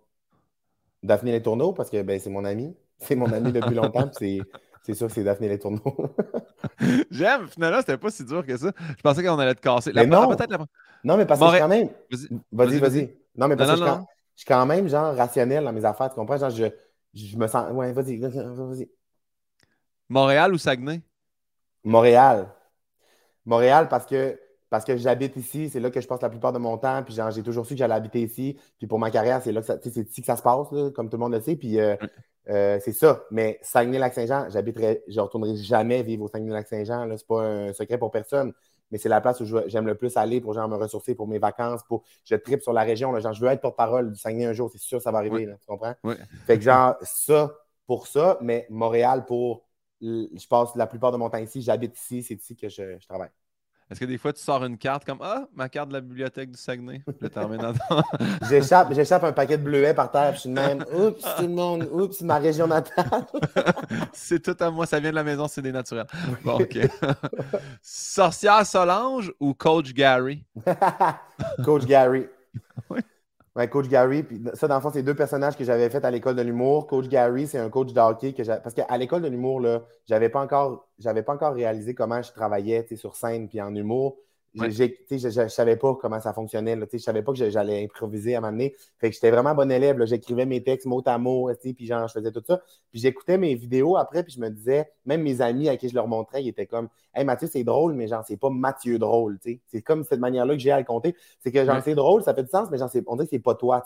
Daphné Les Tourneaux, parce que ben, c'est mon ami. C'est mon ami depuis longtemps, c'est, c'est sûr que c'est Daphné Les Tourneaux. J'aime, finalement, c'était pas si dur que ça. Je pensais qu'on allait te casser. La, mais non. non, mais parce que je quand même. Vas-y, vas-y. Non, mais parce que je, je, suis quand même genre rationnel dans mes affaires, tu comprends? Genre, je, je me sens. Ouais, vas-y, vas-y. Montréal ou Saguenay? Montréal. Montréal parce que parce que j'habite ici, c'est là que je passe la plupart de mon temps, puis j'ai toujours su que j'allais habiter ici. Puis pour ma carrière, c'est là que c'est ici que ça se passe, comme tout le monde le sait. Puis euh, euh, c'est ça. Mais Saguenay-Lac-Saint-Jean, j'habiterai, je ne retournerai jamais vivre au Saguenay-Lac-Saint-Jean. Ce n'est pas un secret pour personne. Mais c'est la place où j'aime le plus aller pour genre, me ressourcer pour mes vacances. Pour... Je tripe sur la région. Genre, je veux être porte-parole du Saguenay un jour, c'est sûr que ça va arriver. tu comprends? Fait que genre, ça pour ça, mais Montréal pour. Je passe la plupart de mon temps ici, j'habite ici, c'est ici que je travaille. Est-ce que des fois, tu sors une carte comme Ah, ma carte de la bibliothèque du Saguenay? j'échappe, j'échappe un paquet de bleuets par terre, puis je suis même Oups, tout le monde, oups, ma région natale. c'est tout à moi, ça vient de la maison, c'est des naturels. Bon, OK. Sorcière Solange ou Coach Gary? Coach Gary. oui. Coach Gary. Puis ça, dans le fond, c'est deux personnages que j'avais fait à l'école de l'humour. Coach Gary, c'est un coach d'hockey que Parce qu'à l'école de l'humour, là, j'avais pas encore, j'avais pas encore réalisé comment je travaillais sur scène puis en humour. Je ne savais pas comment ça fonctionnait. Je ne savais pas que j'allais improviser à m'amener. Fait que j'étais vraiment bon élève. J'écrivais mes textes mot à mot, puis genre, je faisais tout ça. Puis j'écoutais mes vidéos après, puis je me disais, même mes amis à qui je leur montrais, ils étaient comme Hey Mathieu, c'est drôle, mais genre, c'est pas Mathieu drôle. C'est comme cette manière-là que j'ai à le compter. C'est que genre, c'est drôle, ça fait du sens, mais genre, on dirait que c'est pas toi.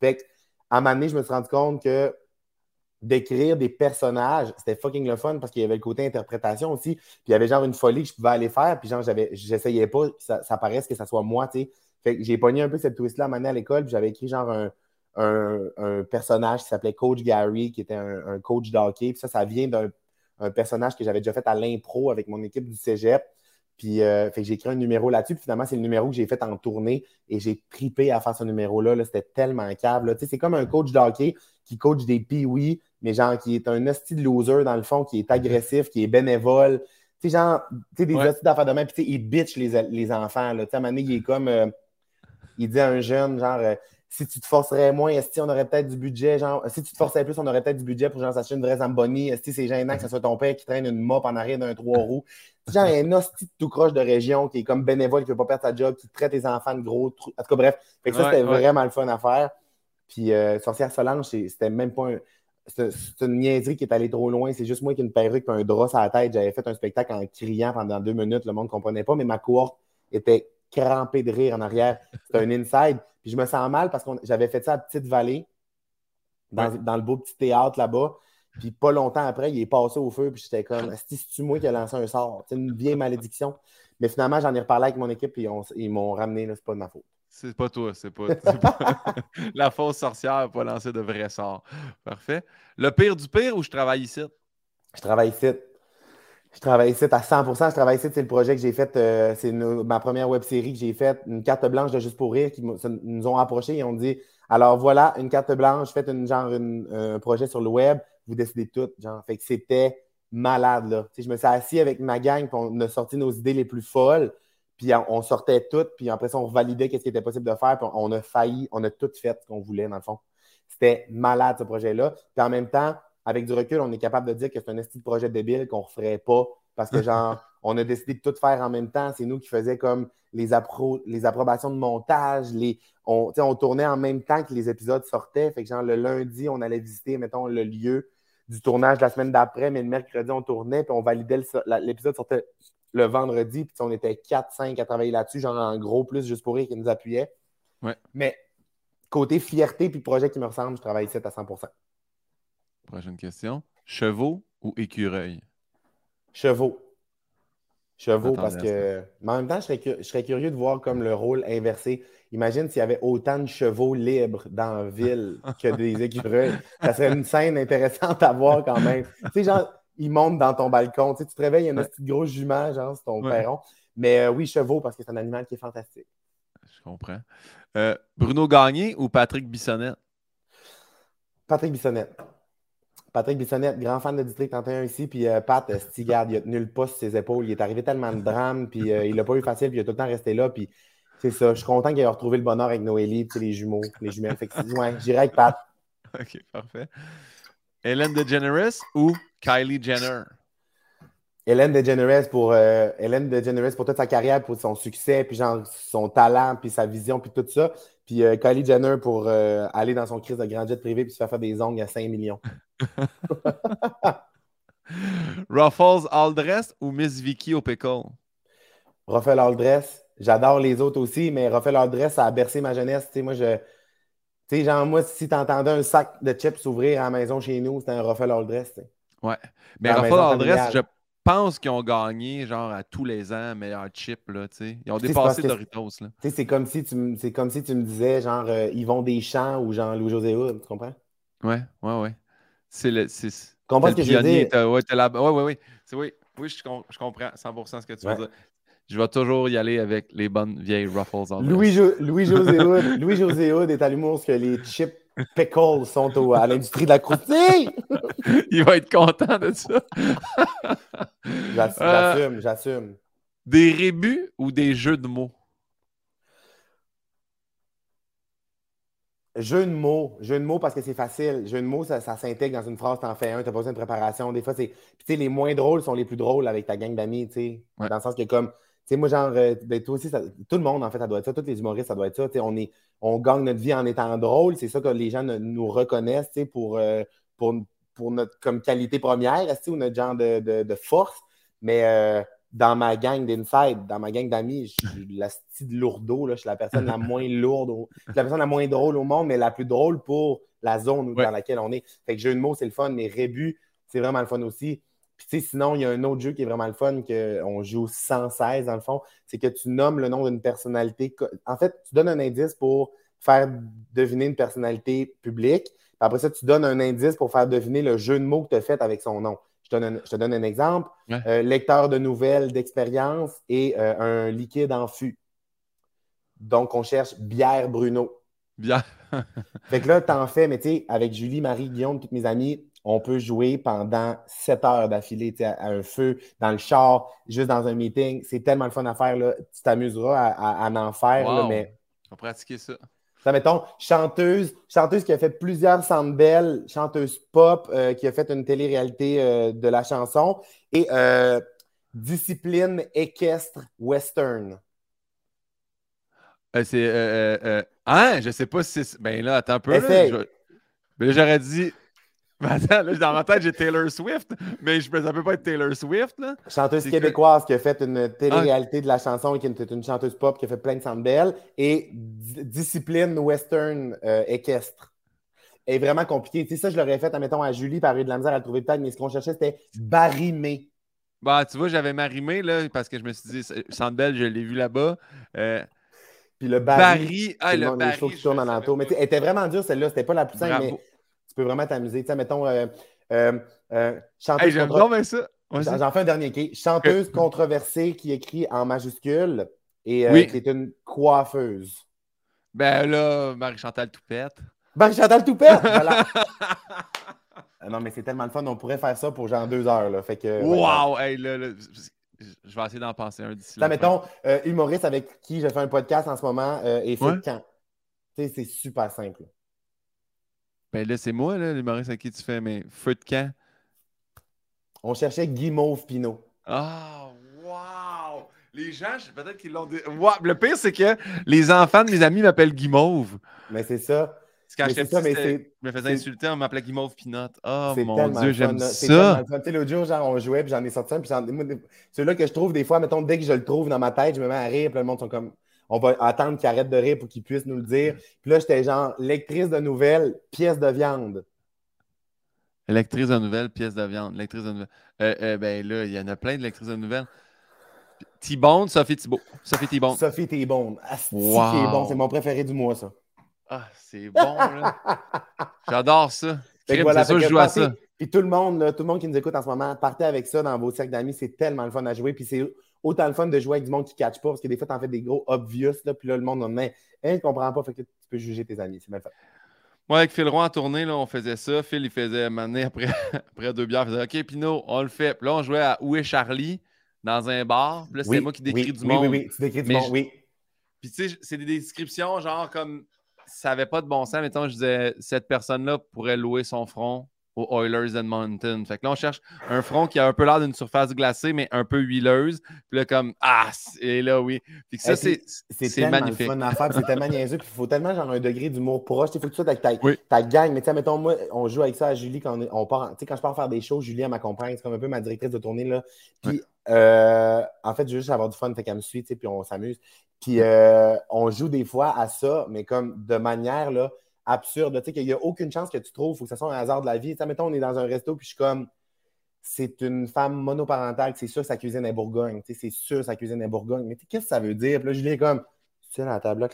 Fait que, à un moment donné, je me suis rendu compte que d'écrire des personnages, c'était fucking le fun parce qu'il y avait le côté interprétation aussi. Puis il y avait genre une folie que je pouvais aller faire, puis genre, j'avais, j'essayais pas ça, ça, paraisse que ça soit moi, tu sais. Fait que j'ai pogné un peu cette twist-là à à l'école, puis j'avais écrit genre un, personnage qui s'appelait Coach Gary, qui était un, coach d'hockey. Puis ça, ça vient d'un personnage que j'avais déjà fait à l'impro avec mon équipe du cégep. Puis euh, j'ai écrit un numéro là-dessus. Puis finalement, c'est le numéro que j'ai fait en tournée et j'ai tripé à faire ce numéro-là. -là, C'était tellement câble. C'est comme un coach d'hockey qui coach des pee mais genre qui est un hostie de loser dans le fond, qui est agressif, qui est bénévole. Tu sais, genre, tu sais, des ouais. d'affaires de main, puis il bitch les, les enfants. Là. Tu sais, à un moment donné, il est comme. Euh, il dit à un jeune, genre, euh, si tu te forcerais moins, est-ce on aurait peut-être du budget, genre, si tu te forçais plus, on aurait peut-être du budget pour genre s'acheter une vraie Zamboni. Est-ce que c'est gênant que ce soit ton père qui traîne une mop en arrière d'un trois roues? Genre, un hostie de tout croche de région qui est comme bénévole, qui ne veut pas perdre sa job, qui traite tes enfants de gros. En tout cas, bref. Fait que ça, c'était vraiment le fun à faire. Puis, euh, Sorcière Solange, c'était même pas un c'est une niaiserie qui est allée trop loin. C'est juste moi qui ai une perruque et un drap sur la tête. J'avais fait un spectacle en criant pendant deux minutes. Le monde ne comprenait pas, mais ma cohorte était crampée de rire en arrière. C'était un inside. Puis je me sens mal parce que j'avais fait ça à Petite Vallée, dans, le beau petit théâtre là-bas. Puis pas longtemps après, il est passé au feu. Puis j'étais comme, c'est-tu moi qui ai lancé un sort? C'est une vieille malédiction. Mais finalement, j'en ai reparlé avec mon équipe et ils m'ont ramené. C'est pas de ma faute. C'est pas toi, c'est pas, la fausse sorcière n'a pas de vrais sorts. Parfait. Le pire du pire ou je travaille ici? Je travaille ici. Je travaille ici à 100% Je travaille ici, c'est le projet que j'ai fait. Euh, c'est ma première web série que j'ai faite, une carte blanche de Juste pour rire, qui nous ont approchés et ont dit Alors voilà, une carte blanche, faites une, genre un projet sur le web, vous décidez tout. Genre. Fait que c'était malade. Là. je me suis assis avec ma gang, on a sorti nos idées les plus folles. Puis on sortait tout, puis après ça, on validait qu'est-ce qui était possible de faire, puis on a failli, on a tout fait ce qu'on voulait, dans le fond. C'était malade, ce projet-là. Puis en même temps, avec du recul, on est capable de dire que c'est un style de projet débile qu'on ne referait pas parce que, genre, on a décidé de tout faire en même temps. C'est nous qui faisions comme les, les approbations de montage. Les, on, on tournait en même temps que les épisodes sortaient. Fait que, genre, le lundi, on allait visiter, mettons, le lieu du tournage la semaine d'après, mais le mercredi, on tournait, puis on validait l'épisode sortait le vendredi, puis on était 4-5 à travailler là-dessus, genre en gros plus juste pour rire qui nous appuyait. Ouais. Mais côté fierté puis projet qui me ressemble, je travaille ici à 100% Prochaine question. Chevaux ou écureuil? Chevaux. Chevaux, parce que. Mais en même temps, je serais, cu- je serais curieux de voir comme le rôle inversé. Imagine s'il y avait autant de chevaux libres dans la ville que des écureuils. Ça serait une scène intéressante à voir quand même. Tu sais, genre, ils montent dans ton balcon. Tu, sais, tu te réveilles, il y a une Ouais. petite grosse jument, genre, c'est ton Ouais. perron. Mais euh, oui, chevaux, parce que c'est un animal qui est fantastique. Je comprends. Euh, Bruno Gagné ou Patrick Bissonnette? Patrick Bissonnette. Patrick Bissonnette, grand fan de District 31 ici, puis euh, Pat Stigard, il a tenu le pas sur ses épaules. Il est arrivé tellement de drames, puis il l'a pas eu facile, puis il a tout le temps resté là, puis c'est ça. Je suis content qu'il ait retrouvé le bonheur avec Noélie, puis les jumeaux, les jumelles. Fait que, ouais, j'irai avec Pat. OK, parfait. Hélène DeGeneres ou Kylie Jenner? Hélène DeGeneres pour euh, Hélène DeGeneres pour toute sa carrière, pour son succès, puis genre son talent, puis sa vision, puis tout ça. Puis euh, Kylie Jenner pour euh, aller dans son crise de grand jet privé puis se faire faire des ongles à 5 millions. Ruffles Aldress ou Miss Vicky au pickle? Raphaël Aldress, j'adore les autres aussi, mais Raphaël Aldress, ça a bercé ma jeunesse. Tu sais, moi, je. Tu sais, genre, moi, si t'entendais un sac de chips s'ouvrir à la maison chez nous, c'était un Raphaël Aldress. Ouais. Mais Dans Aldress, je pense qu'ils ont gagné genre à tous les ans meilleur chip, là, tu sais. Ils ont Tu sais, c'est parce dépassé Doritos, là. Tu sais, c'est comme si tu comme si tu me disais, genre, euh, Yvon Deschamps ou genre Louis-José tu comprends? Ouais, ouais, ouais. C'est le. c'est- Tu comprends ce que je veux dire? Ouais, la... ouais, ouais, ouais. C'est- oui, oui je, com- je comprends 100% ce que tu veux dire. Je vais toujours y aller avec les bonnes vieilles Ruffles Louis-José Hood, Louis-José Hood est à l'humour ce que les chips pickles sont au- à l'industrie de la croustille. Il va être content de ça. J'ass- Euh, J'assume, j'assume. Des rébus ou des jeux de mots? Jeu de mots, jeu de mots parce que c'est facile. Jeu de mots, ça, ça s'intègre dans une phrase, t'en fais un, t'as pas besoin de préparation. Des fois, c'est. Puis, tu sais, les moins drôles sont les plus drôles avec ta gang d'amis, tu sais. Ouais. Dans le sens que, comme, sais, moi, genre, euh, ben, toi aussi, ça- tout le monde, en fait, ça doit être ça. Tous les humoristes, ça doit être ça. On, est, on gagne notre vie en étant drôle. C'est ça que les gens ne- nous reconnaissent, tu sais, pour, euh, pour, pour notre comme qualité première, ou notre genre de, de- de force. Mais euh, dans ma gang d'inside, dans ma gang d'amis, je suis la style lourdeau, là. Je suis la personne la moins lourde, au- je suis la personne la moins drôle au monde, mais la plus drôle pour la zone Ouais. dans laquelle on est. Fait que jeu de mots, c'est le fun, mais rébut, c'est vraiment le fun aussi. Puis sinon, il y a un autre jeu qui est vraiment le fun, qu'on joue sans cesse, dans le fond, c'est que tu nommes le nom d'une personnalité. En fait, tu donnes un indice pour faire deviner une personnalité publique. Puis après ça, tu donnes un indice pour faire deviner le jeu de mots que tu as fait avec son nom. Je te donne un, je te donne un exemple. Ouais. Euh, lecteur de nouvelles, d'expérience et euh, un liquide en fût. Donc, on cherche bière Bruno. Bien. Fait que là, t'en fais, mais tu sais, avec Julie, Marie, Guillaume, toutes mes amies, on peut jouer pendant sept heures d'affilée, à, un feu, dans le char, juste dans un meeting. C'est tellement le fun à faire, là. Tu t'amuseras à, à- à en faire, là, Wow. mais On va pratiquer ça. ça, mettons, chanteuse, chanteuse qui a fait plusieurs belles, chanteuse pop, euh, qui a fait une télé-réalité euh, de la chanson, et euh, discipline équestre western. C'est. Hein? Je sais pas si c'est. Ben là, attends un peu. Là, je- Ben là, j'aurais dit. Ben attends, là, dans ma tête, j'ai Taylor Swift, mais je... ça peut pas être Taylor Swift, là. Chanteuse québécoise qui a fait une télé-réalité de la chanson et qui est une chanteuse pop qui a fait plein de belles, et di- discipline western euh, équestre. est vraiment compliqué. Tu sais, ça, je l'aurais fait, admettons, à Julie, par eu de la misère à le trouver peut-être, mais ce qu'on cherchait, c'était barimé. Bah, tu vois, j'avais marimé, là, parce que je me suis dit, Sandbell, je l'ai vu là-bas. Euh, Puis le Barry, Barry, ah, le monde- les Barry. choses qui tournent le en savais entour. Mais elle était vraiment dure, celle-là. C'était pas la plus simple, mais tu peux vraiment t'amuser. Tu sais, mettons, euh, euh, euh, chanteuse Hey, ça. J'en fais un dernier? Chanteuse controversée qui écrit en majuscule et Oui. qui est une coiffeuse. Ben là, Marie-Chantal Toupette. Marie-Chantal Toupette! voilà. Non, mais c'est tellement le fun. On pourrait faire ça pour genre deux heures. Là. Fait que, ouais, Wow! Hey, là, là, je vais essayer d'en penser un d'ici là. mettons, euh, humoriste avec qui je fais un podcast en ce moment euh, et fait Ouais. quand? Tu sais, c'est super simple. Ben là, c'est moi, là, l'humoriste à qui tu fais, mais feu de camp. On cherchait Guimauve Pinot. Ah, wow! Les gens, peut-être qu'ils l'ont dit. Wow! Le pire, c'est que les enfants de mes amis m'appellent Guimauve. Mais c'est ça. quand petit, je me faisais insulter, on m'appelait Guimauve Pinot. Oh mon Dieu, j'aime ça. Tu sais, l'autre jour, genre, on jouait, puis j'en ai sorti un, puis c'est là que je trouve des fois, mettons, dès que je le trouve dans ma tête, je me mets à rire, puis le monde sont comme, on va attendre qu'il arrête de rire pour qu'il puisse nous le dire. Puis là, j'étais genre, lectrice de nouvelles, pièce de viande. Lectrice de nouvelles, pièce de viande. Lectrice de nouvelles. Euh, euh, ben là, il y en a plein de lectrices de nouvelles. T-Bone, Sophie Thibault. Sophie T-Bone. Sophie T-Bone. Wow. C'est mon préféré du mois, ça. Ah, c'est bon, là. J'adore ça. C'est ça, je joue à ça. Puis tout le monde, tout le monde qui nous écoute en ce moment, partez avec ça dans vos cercles d'amis. C'est tellement le fun à jouer. Puis c'est autant le fun de jouer avec du monde qui ne catch pas, parce que des fois, tu en fais des gros obvious, là, puis là, le monde en met, hein, ne comprend pas, fait que tu peux juger tes amis. C'est mal fait. Moi, avec Phil Roy en tournée, là, on faisait ça. Phil, il faisait maintenant après, après deux bières, il faisait OK, Pino, on le fait. Puis là, on jouait à Où est Charlie? Dans un bar. Puis là, c'était moi qui décris du monde. Oui, oui, oui, tu décris du monde, oui. Puis tu sais, c'est des descriptions genre comme ça n'avait pas de bon sens. Mettons, je disais, cette personne-là pourrait louer son front aux Oilers Edmonton. Fait que là, on cherche un front qui a un peu l'air d'une surface glacée, mais un peu huileuse. Puis là, comme, ah, et là, oui. Puis ça, c'est magnifique. C'est tellement niaiseux. Puis il faut tellement, genre, un degré d'humour proche. Il faut que tu sois avec ta, ta gang. Mais sais, mettons, moi, on joue avec ça à Julie quand on, part. Tu sais, quand je pars faire des shows, Julie, elle m'accompagne. C'est comme un peu ma directrice de tournée, là. Puis, euh, en fait, je veux juste avoir du fun. Fait qu'elle me suit, puis on s'amuse. Puis, euh, on joue des fois à ça, mais comme de manière, là, absurde. Tu sais, qu'il n'y a aucune chance que tu trouves. Faut que ce soit un hasard de la vie. Tu sais, mettons, on est dans un resto, puis je suis comme, c'est une femme monoparentale, c'est sûr sa cuisine est Bourgogne. Tu sais, c'est sûr sa cuisine est Bourgogne. Mais qu'est-ce que ça veut dire? Puis là, Julien est comme, tu sais, dans la table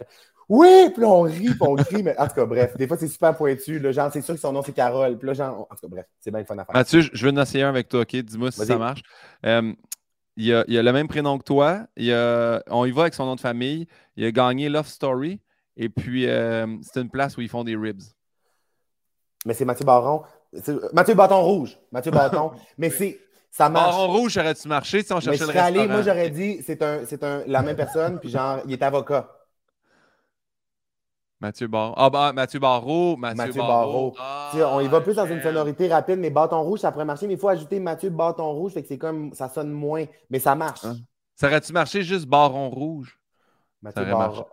Oui! Puis là, on rit, puis on crie. mais en tout cas, bref, des fois, c'est super pointu. Là, genre, c'est sûr que son nom, c'est Carole. Puis là, genre, en tout cas, bref, c'est bien le fun à faire. Mathieu, je veux en essayer un avec toi, OK? Dis-moi si ça marche. Euh, il, y a, il, a, le même prénom que toi. Il a, on y va avec son nom de famille. Il a gagné Love Story. Et puis, euh, c'est une place où ils font des ribs. Mais c'est Mathieu Baron. Mathieu Bâton Rouge. Mathieu Bâton. Mais c'est. Ça marche. Baron Rouge, aurait-tu marché si on cherchait le restaurant? moi, j'aurais dit, c'est un, un, la même personne, puis genre, il est avocat. Mathieu Barreau. Ah, bah, Mathieu Barreau. Mathieu, Barreau. Ah, on y va plus dans une sonorité rapide, mais bâton rouge, ça pourrait marcher, mais il faut ajouter Mathieu Bâton Rouge, fait que c'est comme, ça sonne moins, mais ça marche. Hein? Ça aurait-tu marché juste Baron Rouge? Mathieu Barreau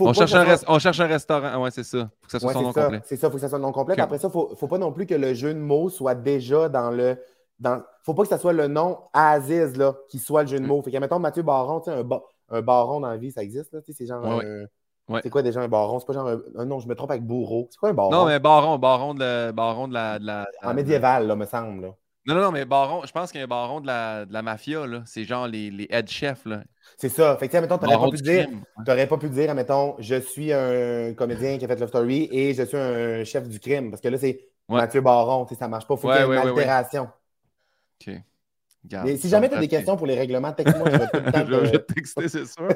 on, cherche un on, cherche un restaurant. Ouais, c'est ça. Faut que ça soit son nom complet. C'est ça, il faut que ça soit son nom complet. Après ça, il ne faut pas non plus que le jeu de mots soit déjà dans le. Dans... faut pas que ça soit le nom Aziz là, qui soit le jeu de mm. mots. Fait que, mettons, Mathieu Baron, un, un baron dans la vie, ça existe. C'est genre. C'est quoi déjà un baron? C'est pas genre un... Non, je me trompe avec bourreau. C'est quoi un baron? Non, mais baron, baron de la. Baron de la, de la... En médiéval, là, me semble. Là. Non, non, non, mais baron, je pense qu'il y a un baron de la, de la mafia, là. C'est genre les, les head chefs, là. C'est ça. Fait que, mettons, t'aurais pas pu dire, t'aurais pas pu dire, mettons, je suis un comédien qui a fait Love Story et je suis un chef du crime. Parce que là, c'est Mathieu Baron, tu sais, ça marche pas. Faut qu'il y ait une altération. OK. Si jamais tu as des questions pour les règlements, texte-moi. Je vais te texter, c'est sûr.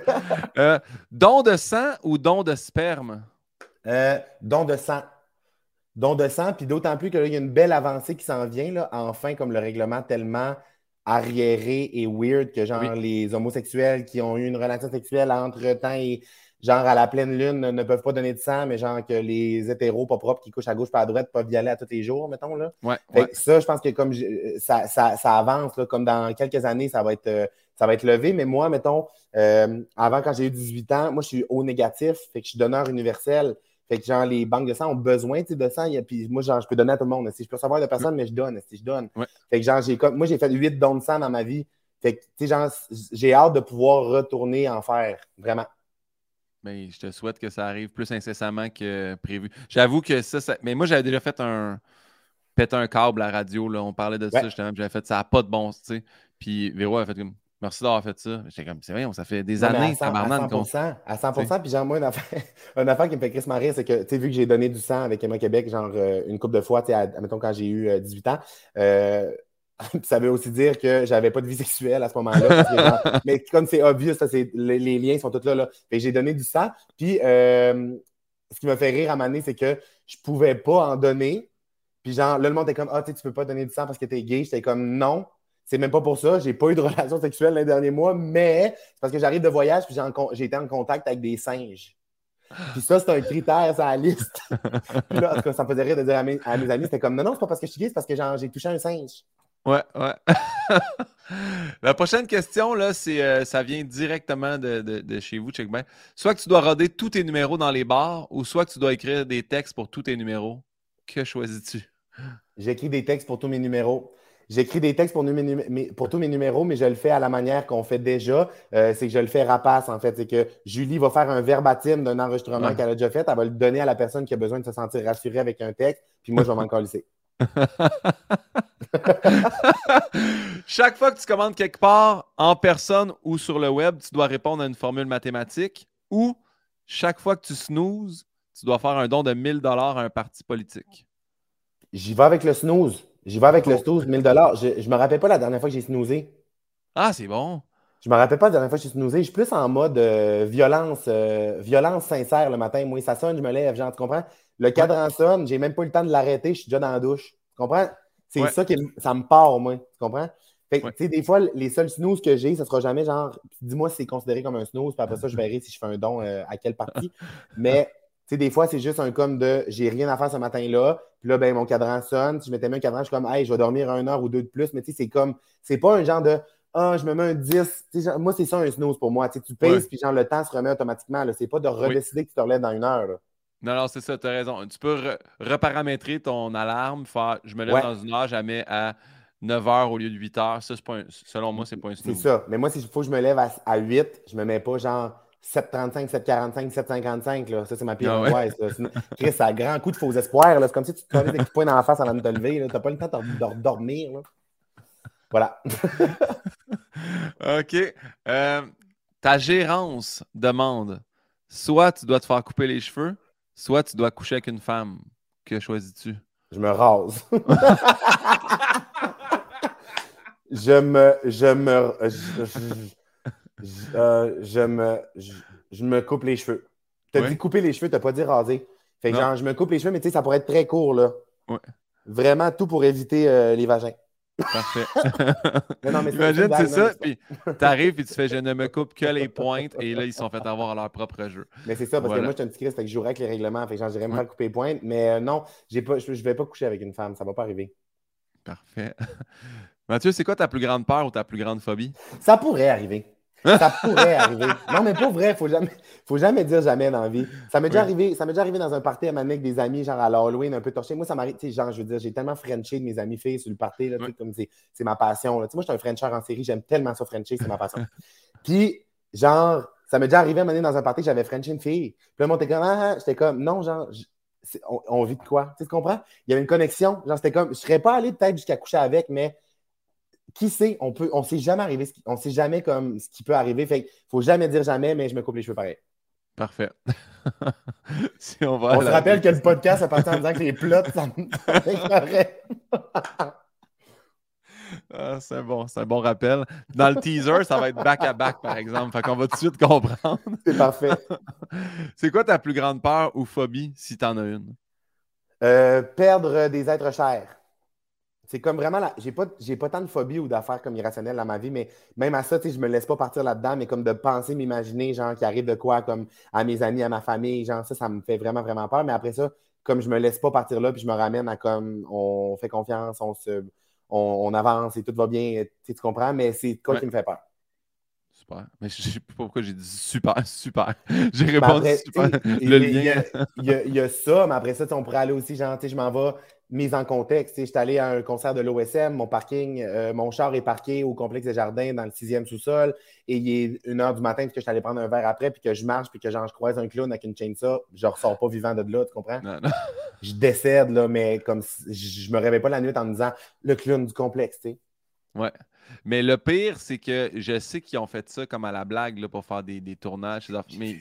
euh, don de sang ou don de sperme? Euh, don de sang don de sang, puis d'autant plus qu'il y a une belle avancée qui s'en vient, là, enfin, comme le règlement tellement arriéré et weird que genre les homosexuels qui ont eu une relation sexuelle entre-temps et genre à la pleine lune ne peuvent pas donner de sang, mais genre que les hétéros pas propres qui couchent à gauche pas à droite peuvent y aller à tous les jours, mettons. Là. Ouais, Ça, je pense que comme ça, ça, avance, là, comme dans quelques années, ça va être, euh, ça va être levé. Mais moi, mettons, euh, avant quand j'ai eu 18 ans, moi je suis au négatif, fait que je suis donneur universel. Fait que, genre, les banques de sang ont besoin de sang. Puis moi, genre, je peux donner à tout le monde. Si je peux savoir de personne, mais je donne. Si je donne. Fait que, genre, j'ai moi, j'ai fait 8 dons de sang dans ma vie. Fait que, tu sais, genre, j'ai hâte de pouvoir retourner en faire. Vraiment. Mais je te souhaite que ça arrive plus incessamment que prévu. J'avoue que ça, ça, Mais moi, j'avais déjà fait un. Péter un câble à la radio, là. On parlait de ça, justement. J'avais fait ça n'a pas de bon, tu sais. Puis Véro a fait comme. Merci d'avoir fait ça. J'étais comme, c'est vrai, ça fait des années, ça À 100%, à 100%, puis genre, moi, une affaire, une affaire qui me fait Chris marrer, c'est que, tu sais, vu que j'ai donné du sang avec Emma Québec, genre, euh, une couple de fois, tu sais, mettons, quand j'ai eu 18 euh, ans, euh, ça veut aussi dire que j'avais pas de vie sexuelle à ce moment-là. mais comme c'est obvious, ça, les, les, liens sont tous là. là. Fait j'ai donné du sang. Puis, ce qui me fait rire à Mané, c'est que je pouvais pas en donner. Puis, genre, là, le monde était comme, ah, tu peux pas donner du sang parce que t'es gay. J'étais comme, non. C'est même pas pour ça. J'ai pas eu de relation sexuelle les derniers mois, mais c'est parce que j'arrive de voyage puis j'ai été en contact avec des singes. Puis ça, c'est un critère sur la liste. puis là, en tout cas, ça me faisait rire de dire à mes, amis, c'était comme non, non, c'est pas parce que je suis gay, c'est parce que j'ai touché un singe. Ouais, ouais. La prochaine question, là, c'est, euh, ça vient directement de, chez vous, check bien. Soit que tu dois roder tous tes numéros dans les bars ou soit que tu dois écrire des textes pour tous tes numéros. Que choisis-tu? J'écris des textes pour tous mes numéros. J'écris des textes pour, pour, tous mes numéros, mais je le fais à la manière qu'on fait déjà. Euh, c'est que je le fais rapace, en fait. C'est que Julie va faire un verbatim d'un enregistrement qu'elle a déjà fait. Elle va le donner à la personne qui a besoin de se sentir rassurée avec un texte. Puis moi, je vais m'en. Chaque fois que tu commandes quelque part, en personne ou sur le web, tu dois répondre à une formule mathématique ou chaque fois que tu snoozes, tu dois faire un don de 1000 à un parti politique. J'y vais avec le snooze. J'y vais avec le snooze, 1000 Je ne me rappelle pas la dernière fois que j'ai snoozé. Ah, c'est bon. Je me rappelle pas la dernière fois que j'ai snoozé. Je suis plus en mode euh, violence, euh, violence sincère le matin. Moi, ça sonne, je me lève, genre, tu comprends? Le cadran sonne, j'ai même pas eu le temps de l'arrêter, je suis déjà dans la douche. Tu comprends? C'est ça qui ça me part, moi. Tu comprends? Fait que, tu sais, des fois, les seuls snooze que j'ai, ça sera jamais genre, dis-moi si c'est considéré comme un snooze, puis après ça, je verrai si je fais un don euh, à quelle partie. Mais, tu sais, des fois, c'est juste un comme de, j'ai rien à faire ce matin-là, puis là, ben, mon cadran sonne. Si je m'étais mis un cadran, je suis comme, hey, je vais dormir une heure ou deux de plus. Mais, tu sais, c'est comme, c'est pas un genre de, ah, je me mets un 10. moi, c'est ça un snooze pour moi. Tu, pèses, puis genre, le temps se remet automatiquement. C'est pas de redécider que tu te relèves dans une heure. Non, non, c'est ça, tu as raison. Tu peux reparamétrer ton alarme, faire je me lève dans une heure, je la mets à 9 h au lieu de 8 h. Ça, pas selon moi, c'est pas un snooze. C'est ça. Mais moi, s'il faut que je me lève à, 8, je me mets pas genre 7h35, 7h45, 7h55. Là. Ça, c'est ma pire ah. Chris, ça a grand coup de faux espoirs. C'est comme si tu te prenais des points dans la face avant de te lever. Tu n'as pas le temps de dormir. Voilà. OK. Euh, ta gérance demande soit tu dois te faire couper les cheveux, Soit tu dois coucher avec une femme. Que choisis-tu? Je me rase. je me. Je me. Je, euh, me. Je, me coupe les cheveux. Tu as dit couper les cheveux, tu n'as pas dit raser. Fait que genre, je me coupe les cheveux, mais tu sais, ça pourrait être très court, là. Ouais. Vraiment tout pour éviter euh, les vagins. Parfait. Imagine, c'est ça, puis t'arrives et tu fais je ne me coupe que les pointes et là, ils sont fait avoir leur propre jeu. Mais c'est ça, parce que moi, je suis un petit Christ, fait que je jouerais avec les règlements, fait que j'irais me faire couper les pointes, mais euh, non, pas, je ne vais pas coucher avec une femme, ça ne va pas arriver. Parfait. Mathieu, c'est quoi ta plus grande peur ou ta plus grande phobie? Ça pourrait arriver. Ça pourrait arriver. Non, mais pas vrai, il faut jamais, faut jamais dire jamais dans la vie. Ça m'est déjà arrivé, ça m'est déjà arrivé dans un party à avec des amis, genre à l'Halloween, un peu torché. Moi, ça m'arrive, tu sais, genre, je veux dire, j'ai tellement frenché de mes amis filles sur le party, là, comme c'est, ma passion. Là. sais, moi, je suis un Frencher en série, j'aime tellement ça Frencher, c'est ma passion. Puis, genre, ça m'est déjà arrivé à un dans un party, j'avais Frenché une fille. Puis là, moi, t'es comme, ah, ah, j'étais comme, non, genre, on, vit de quoi? Tu comprends? Il y avait une connexion. Genre, c'était comme, je serais pas allé peut-être jusqu'à coucher avec, mais qui sait, on peut, on sait jamais arriver, on sait jamais comme ce qui peut arriver. Fait faut jamais dire jamais, mais je me coupe les cheveux pareil. Parfait. on, se rappelle que le podcast, à partir en disant que les plots, ça ah, c'est bon, c'est un bon rappel. Dans le teaser, ça va être back-à-back, par exemple. Fait qu'on va tout de suite comprendre. C'est parfait. c'est quoi ta plus grande peur ou phobie, si tu en as une? Euh, perdre des êtres chers. C'est comme vraiment, la... j'ai pas, j'ai pas tant de phobie ou d'affaires comme irrationnelles dans ma vie, mais même à ça, tu sais, je me laisse pas partir là-dedans, mais comme de penser, m'imaginer, genre, qu'il arrive de quoi, comme à mes amis, à ma famille, genre, ça, ça me fait vraiment, vraiment peur. Mais après ça, comme je me laisse pas partir là, puis je me ramène à comme, on fait confiance, on se, on, avance et tout va bien, tu comprends, mais c'est quoi qui me fait peur. Super. Mais je sais pas pourquoi j'ai dit super, super. J'ai répondu super. Le lien. Il y, a ça, mais après ça, on pourrait aller aussi, genre, je m'en vais mise en contexte. Je suis allé à un concert de l'OSM, mon parking, euh, mon char est parqué au complexe des jardins dans le sixième sous-sol et il est une heure du matin puis que je suis allé prendre un verre après puis que je marche puis que genre, je croise un clown avec une chainsaw, je ressors pas vivant de là, tu comprends? Je décède, là, mais comme je, me réveille pas la nuit en me disant le clown du complexe, tu sais. Ouais. Mais le pire, c'est que je sais qu'ils ont fait ça comme à la blague là, pour faire des, des tournages. Mais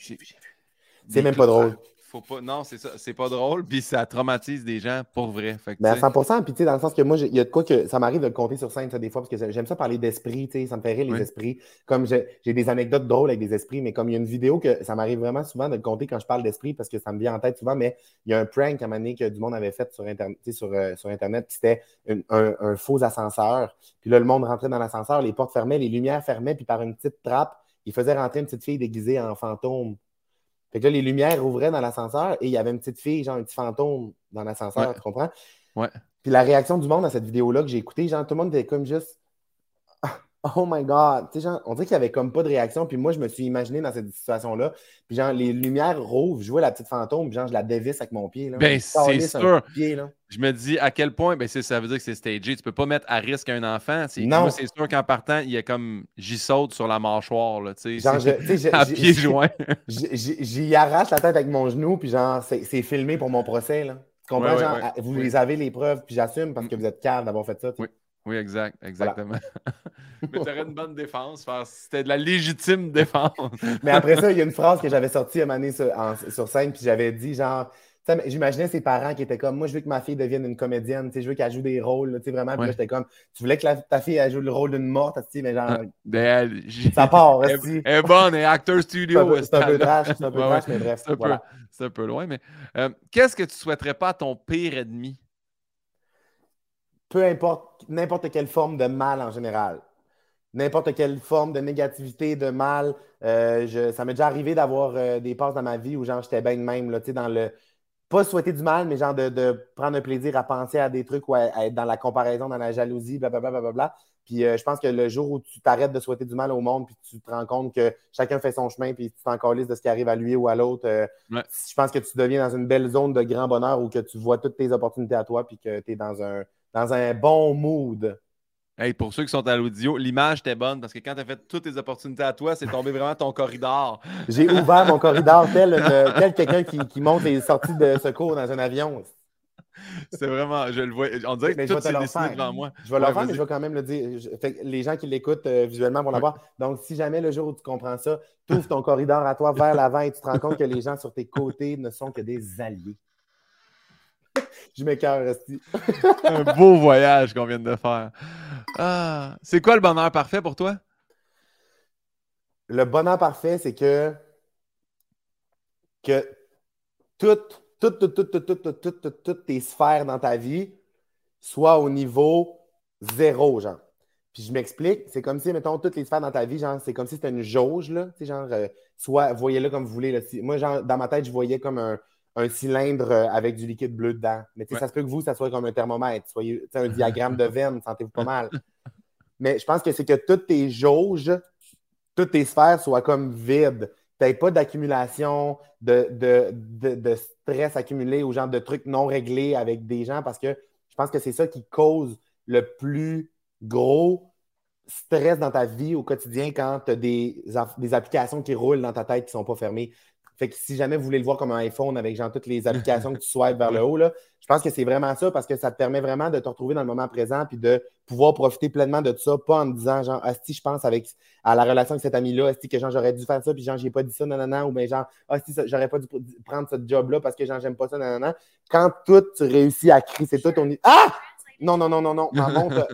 c'est même pas drôle pas. Non, c'est ça. C'est pas drôle, puis ça traumatise des gens pour vrai. mais ben, à 100 puis tu sais, dans le sens que moi, il y a de quoi que ça m'arrive de le compter sur scène, ça, des fois, parce que j'aime ça parler d'esprit, tu sais, ça me fait rire les esprits. Comme j'ai des anecdotes drôles avec des esprits, mais comme il y a une vidéo que ça m'arrive vraiment souvent de le compter quand je parle d'esprit, parce que ça me vient en tête souvent, mais il y a un prank à un moment donné que du monde avait fait sur Internet, sur, euh, sur Internet, puis c'était un, faux ascenseur. Puis là, le monde rentrait dans l'ascenseur, les portes fermaient, les lumières fermaient, puis par une petite trappe, il faisait rentrer une petite fille déguisée en fantôme fait que là, les lumières ouvraient dans l'ascenseur et il y avait une petite fille, genre un petit fantôme dans l'ascenseur, tu comprends? Ouais. Puis la réaction du monde à cette vidéo-là que j'ai écoutée, genre tout le monde était comme juste. Oh my God! Tu sais, genre, on dirait qu'il n'y avait comme pas de réaction. Puis moi, je me suis imaginé dans cette situation-là. Puis genre, les lumières rouvrent, je vois la petite fantôme, puis genre, je la dévisse avec mon pied. Là. Ben, c'est sûr. je me dis à quel point, ben, ça veut dire que c'est stagé. Tu peux pas mettre à risque un enfant. Non. C'est sûr qu'en partant, il y a comme, j'y saute sur la mâchoire, là, tu sais. à pied joint. J'y arrache la tête avec mon genou, puis genre, c'est filmé pour mon procès, là. Tu comprends? genre, vous les avez les preuves, puis j'assume parce que vous êtes calme d'avoir fait ça. Oui. Oui, exact, exactement. Mais tu aurais une bonne défense. C'était de la légitime défense. Mais après ça, il y a une phrase que j'avais sortie à un moment sur, sur scène, puis j'avais dit genre. J'imaginais ses parents qui étaient comme moi, je veux que ma fille devienne une comédienne, je veux qu'elle joue des rôles, vraiment. Puis j'étais comme, tu voulais que ta fille elle joue le rôle d'une morte, mais genre. Ah, ben, ça part, Elle, est bonne, elle est acteur studio. C'est un, peu trash, c'est un peu trash, mais bref. C'est un, peu loin, mais euh, qu'est-ce que tu souhaiterais pas à ton pire ennemi? Peu importe n'importe quelle forme de mal en général. N'importe quelle forme de négativité, de mal. Euh, ça m'est déjà arrivé d'avoir euh, des passes dans ma vie où genre j'étais bien de même, là, dans le. Pas souhaiter du mal, mais genre de, prendre un plaisir à penser à des trucs ou à, être dans la comparaison, dans la jalousie, blablabla. Bla, bla, bla, puis euh, je pense que le jour où tu t'arrêtes de souhaiter du mal au monde, puis tu te rends compte que chacun fait son chemin, puis tu t'en de ce qui arrive à lui ou à l'autre, je pense que tu deviens dans une belle zone de grand bonheur où que tu vois toutes tes opportunités à toi, puis que tu es dans un, dans un bon mood. Hey, pour ceux qui sont à l'audio, l'image était bonne parce que quand tu as fait toutes tes opportunités à toi, c'est tombé vraiment ton corridor. J'ai ouvert mon corridor tel, tel quelqu'un qui, qui, monte les sorties de secours dans un avion. C'est vraiment, je le vois. On dirait que tout s'est dessiné devant moi. Je vais le faire, mais je vais quand même le dire. les gens qui l'écoutent euh, visuellement vont l'avoir. Donc, si jamais le jour où tu comprends ça, tu ouvres ton corridor à toi vers l'avant et tu te rends compte que les gens sur tes côtés ne sont que des alliés. je m'écœure, Resti. Un beau voyage qu'on vient de faire. Ah, c'est quoi le bonheur parfait pour toi? Le bonheur parfait, c'est que, que toutes, toutes, toutes, toutes, toutes, toutes, toutes, tes sphères dans ta vie soient au niveau zéro, genre. Puis je m'explique, c'est comme si, mettons, toutes les sphères dans ta vie, genre, c'est comme si c'était une jauge, là. Tu sais, genre, soit, voyez-le comme vous voulez. Là. Moi, genre, dans ma tête, je voyais comme un, un cylindre euh, avec du liquide bleu dedans. Mais ça se peut que vous, ça soit comme un thermomètre, soyez un diagramme de veine, sentez-vous pas mal. Mais je pense que c'est que toutes tes jauges, toutes tes sphères soient comme vides. Tu n'as pas d'accumulation de, de, stress accumulé ou genre de trucs non réglés avec des gens parce que je pense que c'est ça qui cause le plus gros stress dans ta vie au quotidien quand tu as des, des, applications qui roulent dans ta tête qui ne sont pas fermées. Fait que si jamais vous voulez le voir comme un iPhone avec genre toutes les applications que tu swipes vers le haut, là, je pense que c'est vraiment ça parce que ça te permet vraiment de te retrouver dans le moment présent puis de pouvoir profiter pleinement de tout ça, pas en me disant genre, si je pense avec à la relation avec cet ami-là, est-ce que genre j'aurais dû faire ça puis genre j'ai pas dit ça, nanana, ou bien genre, si j'aurais pas dû prendre ce job-là parce que genre j'aime pas ça, nanana. Quand tout tu réussis à crisser tout, on dit Ah! Non, non, non, non, non, ma montre.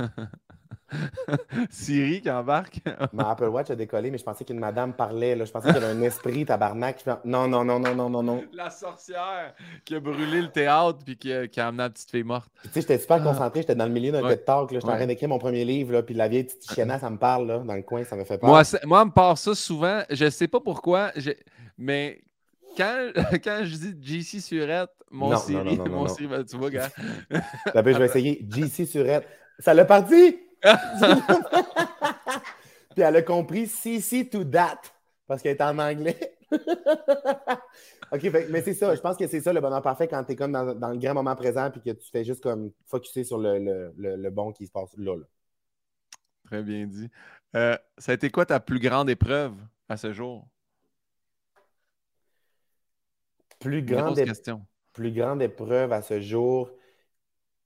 Siri qui embarque. Ma Apple Watch a décollé, mais je pensais qu'une madame parlait. Là. Je pensais qu'il y avait un esprit tabarnak. Non, non, non, non, non, non, non. La sorcière qui a brûlé le théâtre puis qui a, amené la petite fille morte. Tu sais, j'étais super ah. concentré. J'étais dans le milieu d'un ouais. TED Talk. J'étais en train d'écrire mon premier livre. Là, puis la vieille petite chienne, ça me parle là, dans le coin. Ça me fait peur. Moi, moi, on me parle ça souvent. Je sais pas pourquoi, mais quand, quand je dis JC Surette, mon Siri, mon Siri, ben, tu vois, gars. je vais essayer JC Surette. Ça l'a parti! Puis elle a compris CC to that parce qu'elle est en anglais. OK, mais c'est ça. Je pense que c'est ça le bonheur parfait quand tu es comme dans, le grand moment présent puis que tu fais juste comme focuser sur le, bon qui se passe là. Très bien dit. Euh, ça a été quoi ta plus grande épreuve à ce jour? Plus grande, plus grande épreuve à ce jour.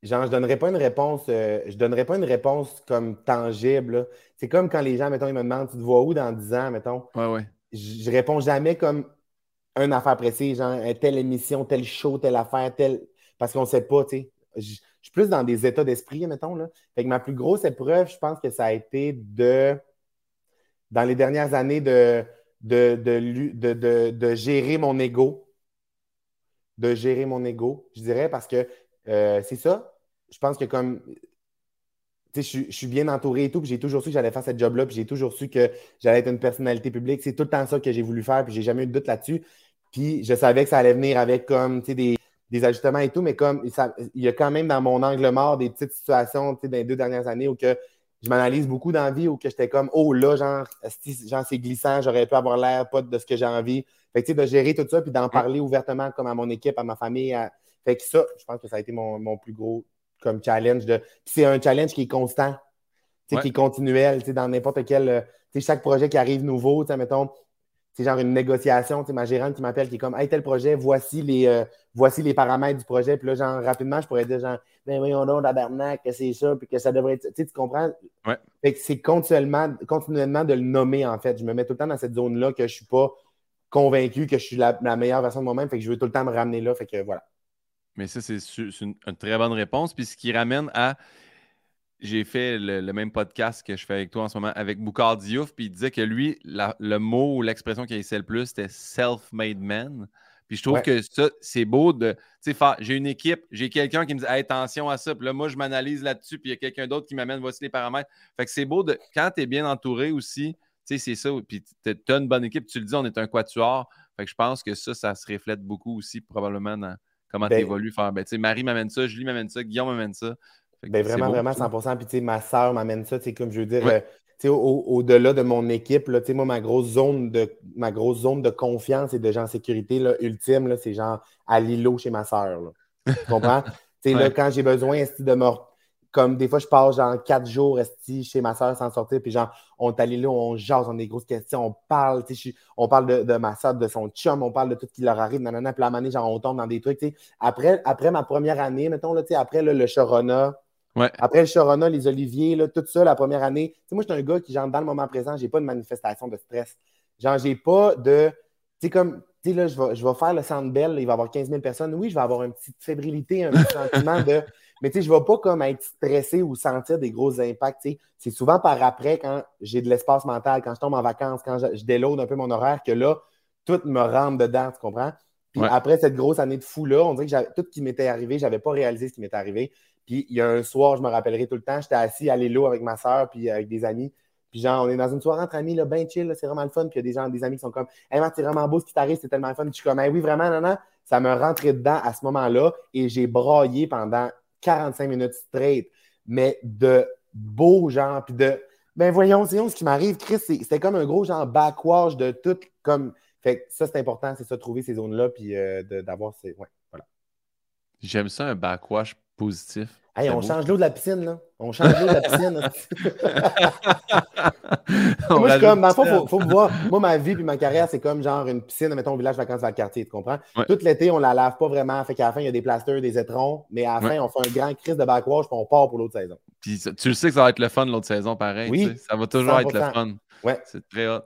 Genre, je donnerais pas une réponse, euh, je donnerais pas une réponse comme tangible. C'est comme quand les gens, mettons, ils me demandent, tu te vois où dans 10 ans, mettons? Ouais, ouais. Je, réponds jamais comme une affaire précise, genre telle émission, tel show, telle affaire, telle. Parce qu'on sait pas, tu sais. Je, suis plus dans des états d'esprit, mettons. Là. Fait que ma plus grosse épreuve, je pense que ça a été de, dans les dernières années, de, de, de, de gérer mon ego. De gérer mon ego, je dirais, parce que euh, c'est ça. Je pense que comme. Je, je suis bien entouré et tout, puis j'ai toujours su que j'allais faire cette job-là, puis j'ai toujours su que j'allais être une personnalité publique. C'est tout le temps ça que j'ai voulu faire, puis j'ai jamais eu de doute là-dessus. Puis je savais que ça allait venir avec comme des, des ajustements et tout, mais comme il y a quand même dans mon angle mort des petites situations dans les deux dernières années où que je m'analyse beaucoup dans la vie où que j'étais comme, oh là, genre, genre c'est glissant, j'aurais pu avoir l'air pas de ce que j'ai envie. Fait que, de gérer tout ça, puis d'en parler ouvertement comme à mon équipe, à ma famille. Fait que ça, je pense que ça a été mon, plus gros comme challenge. De... c'est un challenge qui est constant, qui est continuel, dans n'importe quel. Euh, chaque projet qui arrive nouveau, mettons, c'est genre une négociation, ma gérante qui m'appelle qui est comme Hey, tel projet, voici les, euh, voici les paramètres du projet. Puis là, genre, rapidement, je pourrais dire genre Ben voyons donc, tabarnak, que c'est ça, puis que ça devrait être. Tu comprends? Ouais. Fait que c'est continuellement, continuellement de le nommer, en fait. Je me mets tout le temps dans cette zone-là que je ne suis pas convaincu que je suis la, meilleure version de moi-même. Fait que je veux tout le temps me ramener là. Fait que voilà. Mais ça, c'est une, très bonne réponse. Puis ce qui ramène à. J'ai fait le, même podcast que je fais avec toi en ce moment avec Boukar Diouf, puis il disait que lui, le mot ou l'expression qui essayé le plus, c'était self-made man. Puis je trouve que ça, c'est beau de. Tu sais, j'ai une équipe, j'ai quelqu'un qui me dit attention à ça. Puis là, moi, je m'analyse là-dessus, puis il y a quelqu'un d'autre qui m'amène voici les paramètres. Fait que c'est beau de. Quand tu es bien entouré aussi, tu sais, c'est ça. Puis tu as une bonne équipe, tu le dis, on est un quatuor. Fait que je pense que ça, ça se reflète beaucoup aussi, probablement, dans comment tu ben évolues. Faire, ben, Marie m'amène ça, Julie m'amène ça, Guillaume m'amène ça. Ben, vraiment, vraiment 100%. Puis ma soeur m'amène ça. Comme je veux dire, euh, au-delà de mon équipe, là, moi, ma grosse zone de ma grosse zone de confiance et de gens en sécurité là, ultime, c'est genre à l'îlot chez ma soeur. Tu comprends? là, quand j'ai besoin de me comme des fois, je passe genre quatre jours chez ma soeur sans sortir, puis genre, on est allé là, on jase, on a des grosses questions, on parle, on parle de, ma soeur, de son chum, on parle de tout ce qui leur arrive, nanana, puis la année, genre, on tombe dans des trucs, Après, après ma première année, mettons, là, après le Chorona, après le Chorona, les Oliviers, là, tout ça, la première année, moi, je suis un gars qui, genre, dans le moment présent, j'ai pas de manifestation de stress. Genre, j'ai pas de, tu sais, comme, tu sais, là, je vais, je vais faire le Centre Bell, il va y avoir 15 000 personnes. Oui, je vais avoir une petite fébrilité, un petit sentiment de mais tu sais, je ne vais pas comme être stressé ou sentir des gros impacts. C'est souvent par après, quand j'ai de l'espace mental, quand je tombe en vacances, quand je, je un peu mon horaire, que là, tout me rentre dedans, tu comprends? Puis après cette grosse année de fou-là, on dirait que tout ce qui m'était arrivé, je n'avais pas réalisé ce qui m'était arrivé. Puis il y a un soir, je me rappellerai tout le temps, j'étais assis à l'élo avec ma soeur puis avec des amis. Puis genre, on est dans une soirée entre amis, là, bien chill, c'est vraiment le fun. Puis il y a des gens, des amis qui sont comme, hey, man, c'est vraiment beau ce qui t'arrive, c'est tellement fun. Puis je suis comme, hey, oui, vraiment, non, non. Ça me rentrait dedans à ce moment-là et j'ai braillé pendant 45 minutes straight, mais de beaux gens, puis de. Ben voyons, ce qui m'arrive, Chris, c'était comme un gros genre backwash de tout. Comme... Fait ça, c'est important, c'est ça, trouver ces zones-là, puis euh, d'avoir ces. Ouais, voilà. J'aime ça, un backwash positif. Hey, on change l'eau de la piscine, là. On change l'eau de la piscine. moi, je suis comme, il faut, me voir. Moi, ma vie puis ma carrière, c'est comme genre une piscine, mettons, au village vacances dans le quartier, tu comprends? Tout l'été, on la lave pas vraiment. Fait qu'à la fin, il y a des plasters, des étrons, mais à la fin, on fait un grand crise de backwash puis on part pour l'autre saison. Puis tu le sais que ça va être le fun l'autre saison, pareil. Oui. Ça va toujours être le fun. Ouais. C'est très hot.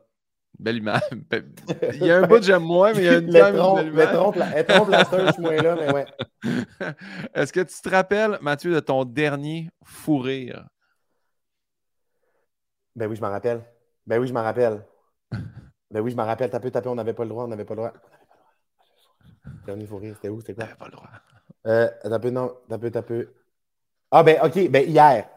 Belle image. Il y a un bout que j'aime moins, mais il y a une belle image. tronc suis moins là, mais ouais. Est-ce que tu te rappelles, Mathieu, de ton dernier fou rire? Ben oui, je m'en rappelle. Ben oui, je m'en rappelle. Ben oui, je m'en rappelle. Tapé, tapé, on n'avait pas le droit, on n'avait pas le droit. Dernier fou rire, c'était où? C'était quoi? On n'avait pas le droit. Euh, tapé, non, tapé, tapé. Ah ben, ok, ben hier.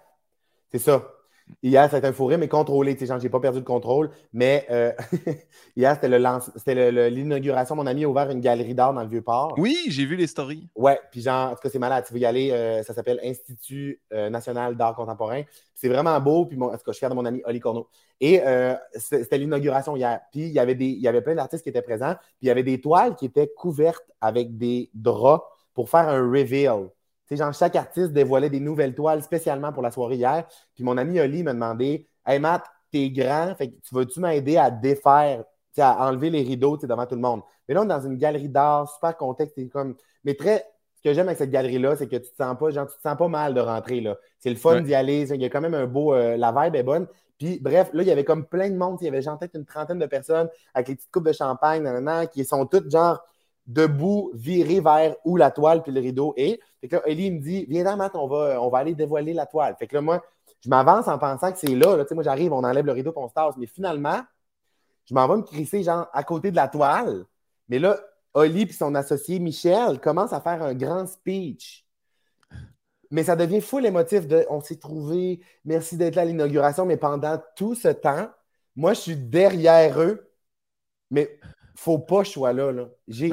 C'est ça. Hier, c'était un fourré, mais contrôlé. Je n'ai pas perdu le contrôle. Mais euh, hier, c'était l'inauguration. Mon ami a ouvert une galerie d'art dans le Vieux-Port. Oui, j'ai vu les stories. Ouais, puis genre, en tout cas, c'est malade. Tu veux y aller, euh, ça s'appelle Institut euh, national d'art contemporain. C'est vraiment beau. Puis, en tout cas, je suis fier de mon ami Oli Corneau. Et c'était l'inauguration hier. Puis, il y avait des, il y avait plein d'artistes qui étaient présents. Puis, il y avait des toiles qui étaient couvertes avec des draps pour faire un reveal genre, chaque artiste dévoilait des nouvelles toiles spécialement pour la soirée hier. Puis mon ami Oli m'a demandé Hey Matt, t'es grand, fait tu veux-tu m'aider à défaire, à enlever les rideaux devant tout le monde? Mais là, on est dans une galerie d'art, super contexte, comme. Mais très. Ce que j'aime avec cette galerie-là, c'est que tu te sens pas, genre, tu te sens pas mal de rentrer là. C'est le fun d'y aller. Il y a quand même un beau. Euh, la vibe est bonne. Puis, bref, là, il y avait comme plein de monde. Il y avait genre peut-être une trentaine de personnes avec les petites coupes de champagne, nanana, qui sont toutes genre debout, viré vers où la toile puis le rideau est. Fait que là, Ellie me dit Viens dans, Matt, on va, on va aller dévoiler la toile. Fait que là, moi, je m'avance en pensant que c'est là. là. Moi, j'arrive, on enlève le rideau puis on se tasse. Mais finalement, je m'en vais me crisser, genre, à côté de la toile. Mais là, Oli et son associé Michel commencent à faire un grand speech. Mais ça devient full émotif de on s'est trouvé, merci d'être là à l'inauguration. Mais pendant tout ce temps, moi, je suis derrière eux. Mais faut pas que je sois là. là. J'ai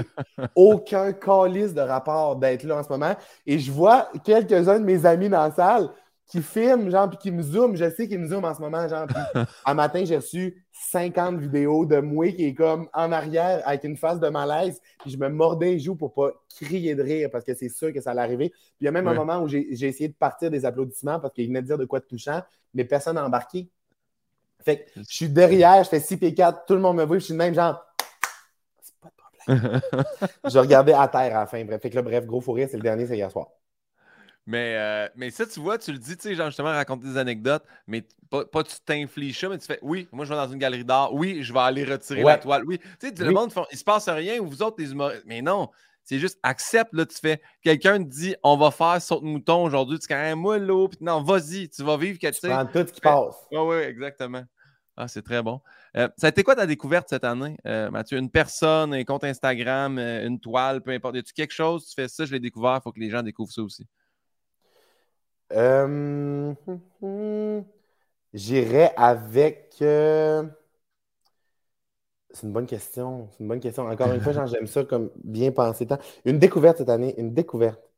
aucun calice de rapport d'être là en ce moment. Et je vois quelques-uns de mes amis dans la salle. qui filme, genre, puis qui me zoome. Je sais qu'il me zoome en ce moment, genre. Puis, un matin, j'ai reçu 50 vidéos de moi qui est comme en arrière avec une face de malaise. Puis je me mordais les joues pour pas crier de rire parce que c'est sûr que ça allait arriver. Puis il y a même un moment où j'ai essayé de partir des applaudissements parce qu'il venait de dire de quoi de touchant, mais personne n'a embarqué. Fait que je suis derrière, je fais 6 pieds 4, tout le monde me voit, je suis de même genre. Je regardais à terre à la fin. Bref, fait que là, bref, gros fou c'est le dernier, c'est hier soir. Mais, euh, mais ça, tu vois, tu le dis, tu sais, genre justement raconter des anecdotes, mais pas, pas tu t'infliges ça, mais tu fais oui, moi je vais dans une galerie d'art, oui, je vais aller retirer la toile, oui. Tu sais, le monde, il se passe rien, ou vous autres, les humoristes, mais non, c'est juste accepte, là, tu fais. Quelqu'un te dit on va faire saute mouton aujourd'hui, tu dis moi l'eau, puis non, vas-y, tu vas vivre quelque chose. Tu prends tout ce qui passe. Oui, oui, exactement. Ah, c'est très bon. Euh, ça a été quoi ta découverte cette année, euh, Mathieu? Une personne, un compte Instagram, une toile, peu importe. Y a-tu quelque chose, tu fais ça, je l'ai découvert, il faut que les gens découvrent ça aussi. Euh, J'irais avec. Euh, c'est une bonne question. C'est une bonne question. Encore une fois, j'aime ça comme bien penser. Une découverte cette année. Une découverte.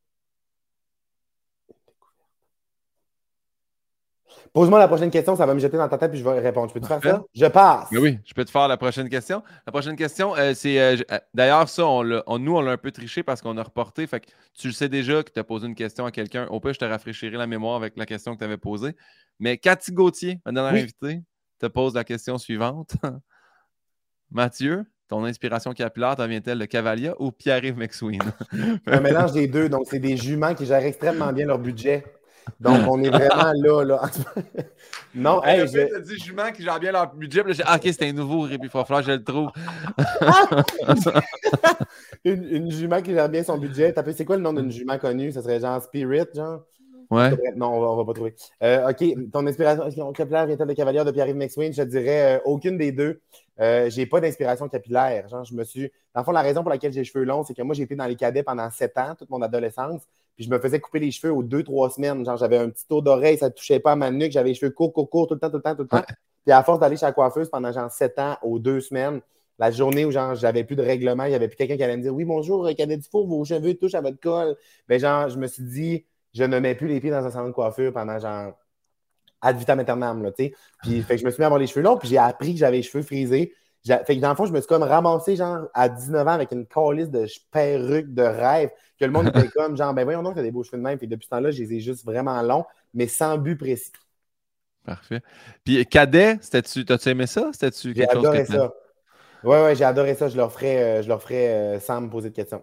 Pose-moi la prochaine question, ça va me jeter dans ta tête puis je vais répondre. Je peux te faire ça? Je passe. oui, je peux te faire la prochaine question. La prochaine question, euh, c'est. Euh, euh, d'ailleurs, ça, on, nous, on l'a un peu triché parce qu'on a reporté. Fait que tu le sais déjà que tu as posé une question à quelqu'un. Au pire, je te rafraîchirai la mémoire avec la question que tu avais posée. Mais Cathy Gauthier, ma dernière invitée, te pose la question suivante. Mathieu, ton inspiration capillaire, t'en vient-elle de Cavalia ou Pierre-Yves McSween? un mélange des deux. Donc, c'est des juments qui gèrent extrêmement bien leur budget. Donc, on est vraiment là, là. non, hey, je... as dit jument qui gère bien leur budget. Là, ah, OK, c'est un nouveau Répi Frofleur, je le trouve. une, une, jument qui gère bien son budget. C'est quoi le nom d'une jument connue? Ça serait genre Spirit, genre? Ouais. Non, on va, va pas trouver. Euh, OK, ton inspiration capillaire vient-elle de Cavalier de Pierre-Yves McSween? Je dirais euh, aucune des deux. Euh, j'ai pas d'inspiration capillaire. Genre, je me suis. Dans le fond, la raison pour laquelle j'ai les cheveux longs, c'est que moi, j'ai été dans les cadets pendant sept ans, toute mon adolescence. Puis je me faisais couper les cheveux aux deux, trois semaines. Genre, j'avais un petit tour d'oreille, ça ne touchait pas à ma nuque, j'avais les cheveux courts, courts, courts, tout le temps, tout le temps, tout le temps. Puis à force d'aller chez la coiffeuse pendant genre sept ans aux deux semaines, la journée où genre j'avais plus de règlement, il n'y avait plus quelqu'un qui allait me dire Oui, bonjour, Cadet Dufour, vos cheveux touchent à votre col. Ben, genre, je me suis dit, je ne mets plus les pieds dans un salon de coiffure pendant genre ad vitam aeternam, là, tu sais. Puis fait que je me suis mis à avoir les cheveux longs, puis j'ai appris que j'avais les cheveux frisés. Fait que dans le fond, je me suis comme ramassé, genre, à 19 ans avec une calice de perruque de rêve, que le monde était comme, genre, ben voyons donc, t'as des beaux cheveux de même. Puis depuis ce temps-là, je les ai juste vraiment longs, mais sans but précis. Parfait. Puis cadet, t'as-tu aimé ça? C'était-tu quelque chose adoré ça. Oui, oui, j'ai adoré ça. Je leur ferai, euh, je leur ferai euh, sans me poser de questions.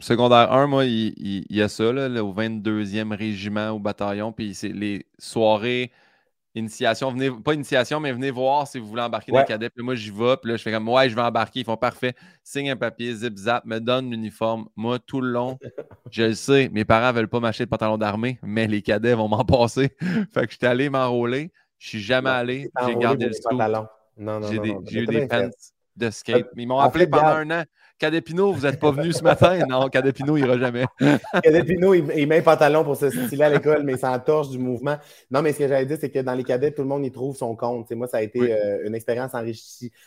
Secondaire 1, moi, il, y a ça, là, au 22e régiment au bataillon. Puis c'est les soirées initiation, venez, pas initiation, mais venez voir si vous voulez embarquer dans le cadet. Puis moi, j'y vais. Puis là, je fais comme, ouais, je vais embarquer. Ils font parfait. Signe un papier, zip zap, me donne l'uniforme. Moi, tout le long, je le sais, mes parents veulent pas m'acheter de pantalon d'armée, mais les cadets vont m'en passer. fait que je suis allé m'enrôler. Je suis jamais allé. J'ai gardé le sou. J'ai eu des pants de skate. Ils m'ont appelé pendant un an. Cadépino, vous n'êtes pas venu ce matin? Non, Cadépino, il ira jamais. Cadépino, il, il, met un pantalon pour se styler à l'école, mais il s'entorche du mouvement. Non, mais ce que j'allais dire, c'est que dans les cadets, tout le monde y trouve son compte. moi, ça a été euh, une expérience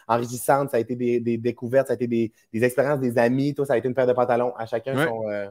enrichissante, ça a été des, découvertes, ça a été des, expériences des amis, tout, ça a été une paire de pantalons. À chacun son. Euh,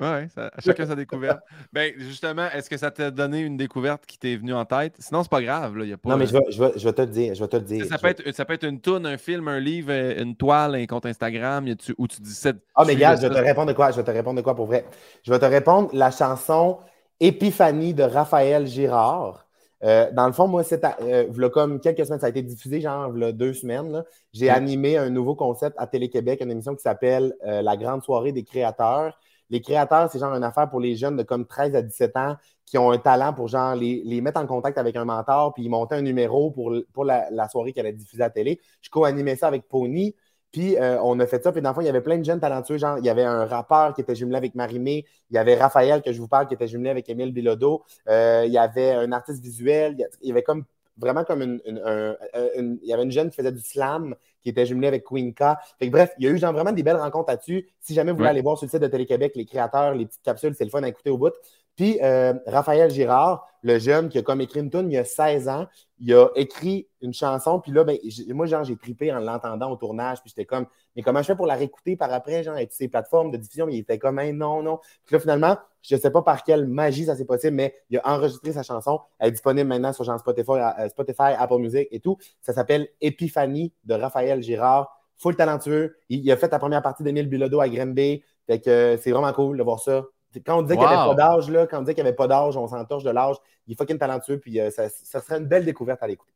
oui, chacun sa découverte. ben, justement, est-ce que ça t'a donné une découverte qui t'est venue en tête? Sinon, c'est pas grave. Là, y a pas, non, mais je vais, je, vais, je vais, te le dire. Je vais te le dire. Ça, peut, être, ça peut être une toune, un film, un livre, une toile, un compte Instagram où tu dis ça. Ah, mais gars, je vais te répondre de quoi? Je vais te répondre de quoi pour vrai? Je vais te répondre la chanson Épiphanie de Raphaël Girard. Euh, dans le fond, moi, c'est euh, comme quelques semaines, ça a été diffusé, genre deux semaines. J'ai animé un nouveau concept à Télé-Québec, une émission qui s'appelle euh, La grande soirée des créateurs. Les créateurs, c'est genre une affaire pour les jeunes de comme 13 à 17 ans qui ont un talent pour genre les, mettre en contact avec un mentor puis monter un numéro pour, pour la, soirée qu'elle a diffusée à la télé. Je co-animais ça avec Pony. Puis euh, on a fait ça. Puis dans le fond, il y avait plein de jeunes talentueux. Genre, il y avait un rappeur qui était jumelé avec Marimé. Il y avait Raphaël, que je vous parle, qui était jumelé avec Émile Bilodeau. Euh, il y avait un artiste visuel. Il y avait comme vraiment comme une, il y avait une jeune qui faisait du slam qui était jumelée avec Queen K. bref, il y a eu genre vraiment des belles rencontres là-dessus. Si jamais vous voulez aller voir sur le site de Télé-Québec, les créateurs, les petites capsules, c'est le fun à écouter au bout. Puis euh, Raphaël Girard, le jeune qui a comme écrit une tune il y a 16 ans, il a écrit une chanson, puis là, ben, moi, genre, j'ai tripé en l'entendant au tournage, puis j'étais comme, mais comment je fais pour la réécouter par après, genre, avec ces plateformes de diffusion? Il était comme, non, non. Puis là, finalement, je ne sais pas par quelle magie ça s'est possible, mais il a enregistré sa chanson. Elle est disponible maintenant sur genre Spotify, euh, Apple Music et tout. Ça s'appelle Épiphanie de Raphaël Girard. Full talentueux. Il, a fait la première partie d'Emile Bilodeau à Granby. Fait que euh, c'est vraiment cool de voir ça. Quand on disait qu'il n'y avait pas d'âge, là, quand on disait qu'il n'y avait pas d'âge, on s'entorche de l'âge. Il est fucking talentueux, puis euh, ça, serait une belle découverte à l'écouter.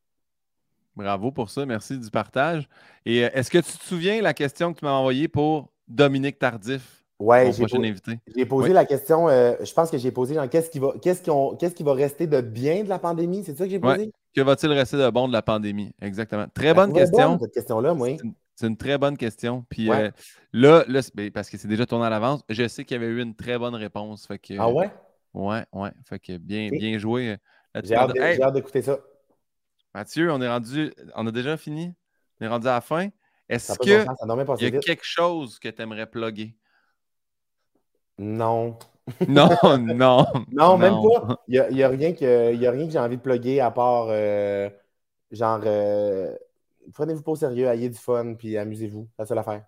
Bravo pour ça, merci du partage. Et euh, est-ce que tu te souviens la question que tu m'as envoyée pour Dominique Tardif? Oui, j'ai posé la question, euh, je pense que j'ai posé qu'est-ce qui, va, qu'est-ce, qu'est-ce qui va rester de bien de la pandémie? C'est ça que j'ai posé? Que va-t-il rester de bon de la pandémie? Exactement. Très bonne question. cette question-là, moi. C'est une très bonne question. Puis euh, là, ben, parce que c'est déjà tourné à l'avance, je sais qu'il y avait eu une très bonne réponse. Fait que, ah ouais? Ouais, ouais. Fait que bien, bien joué. Euh, j'ai hâte, d'écouter ça. Mathieu, on est rendu. On a déjà fini? On est rendu à la fin. Est-ce qu'il y a quelque chose que tu aimerais plugger? Non. non, non. Non, même pas. Il n'y a, rien que, j'ai envie de plugger à part euh, genre prenez-vous pas au sérieux, ayez du fun, puis amusez-vous. C'est la seule affaire.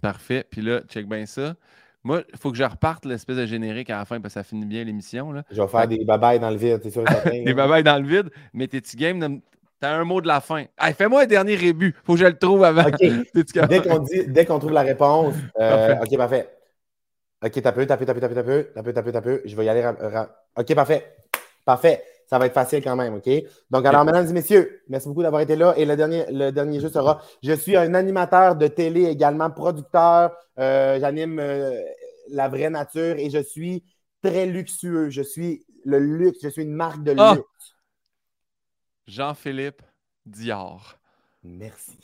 Parfait. Puis là, check bien ça. Moi, il faut que je reparte l'espèce de générique à la fin parce que ça finit bien l'émission. Je vais faire des babayes dans le vide, c'est sûr. des babayes dans le vide, mais t'es-tu game T'as un mot de la fin. fais-moi un dernier rébut. Faut que je le trouve avant. dès qu'on dit, dès qu'on trouve la réponse. Euh, OK, parfait. OK, t'as peu, t'as peu, t'as peu, t'as peu, t'as peu, t'as peu, t'as peu. Je vais y aller. OK, parfait. Parfait. Ça va être facile quand même, OK? Donc, alors, mesdames et messieurs, merci beaucoup d'avoir été là. Et le dernier, le dernier jeu sera Je suis un animateur de télé, également producteur. Euh, j'anime euh, la vraie nature et je suis très luxueux. Je suis le luxe. Je suis une marque de ah! luxe. Jean-Philippe Dior. Merci.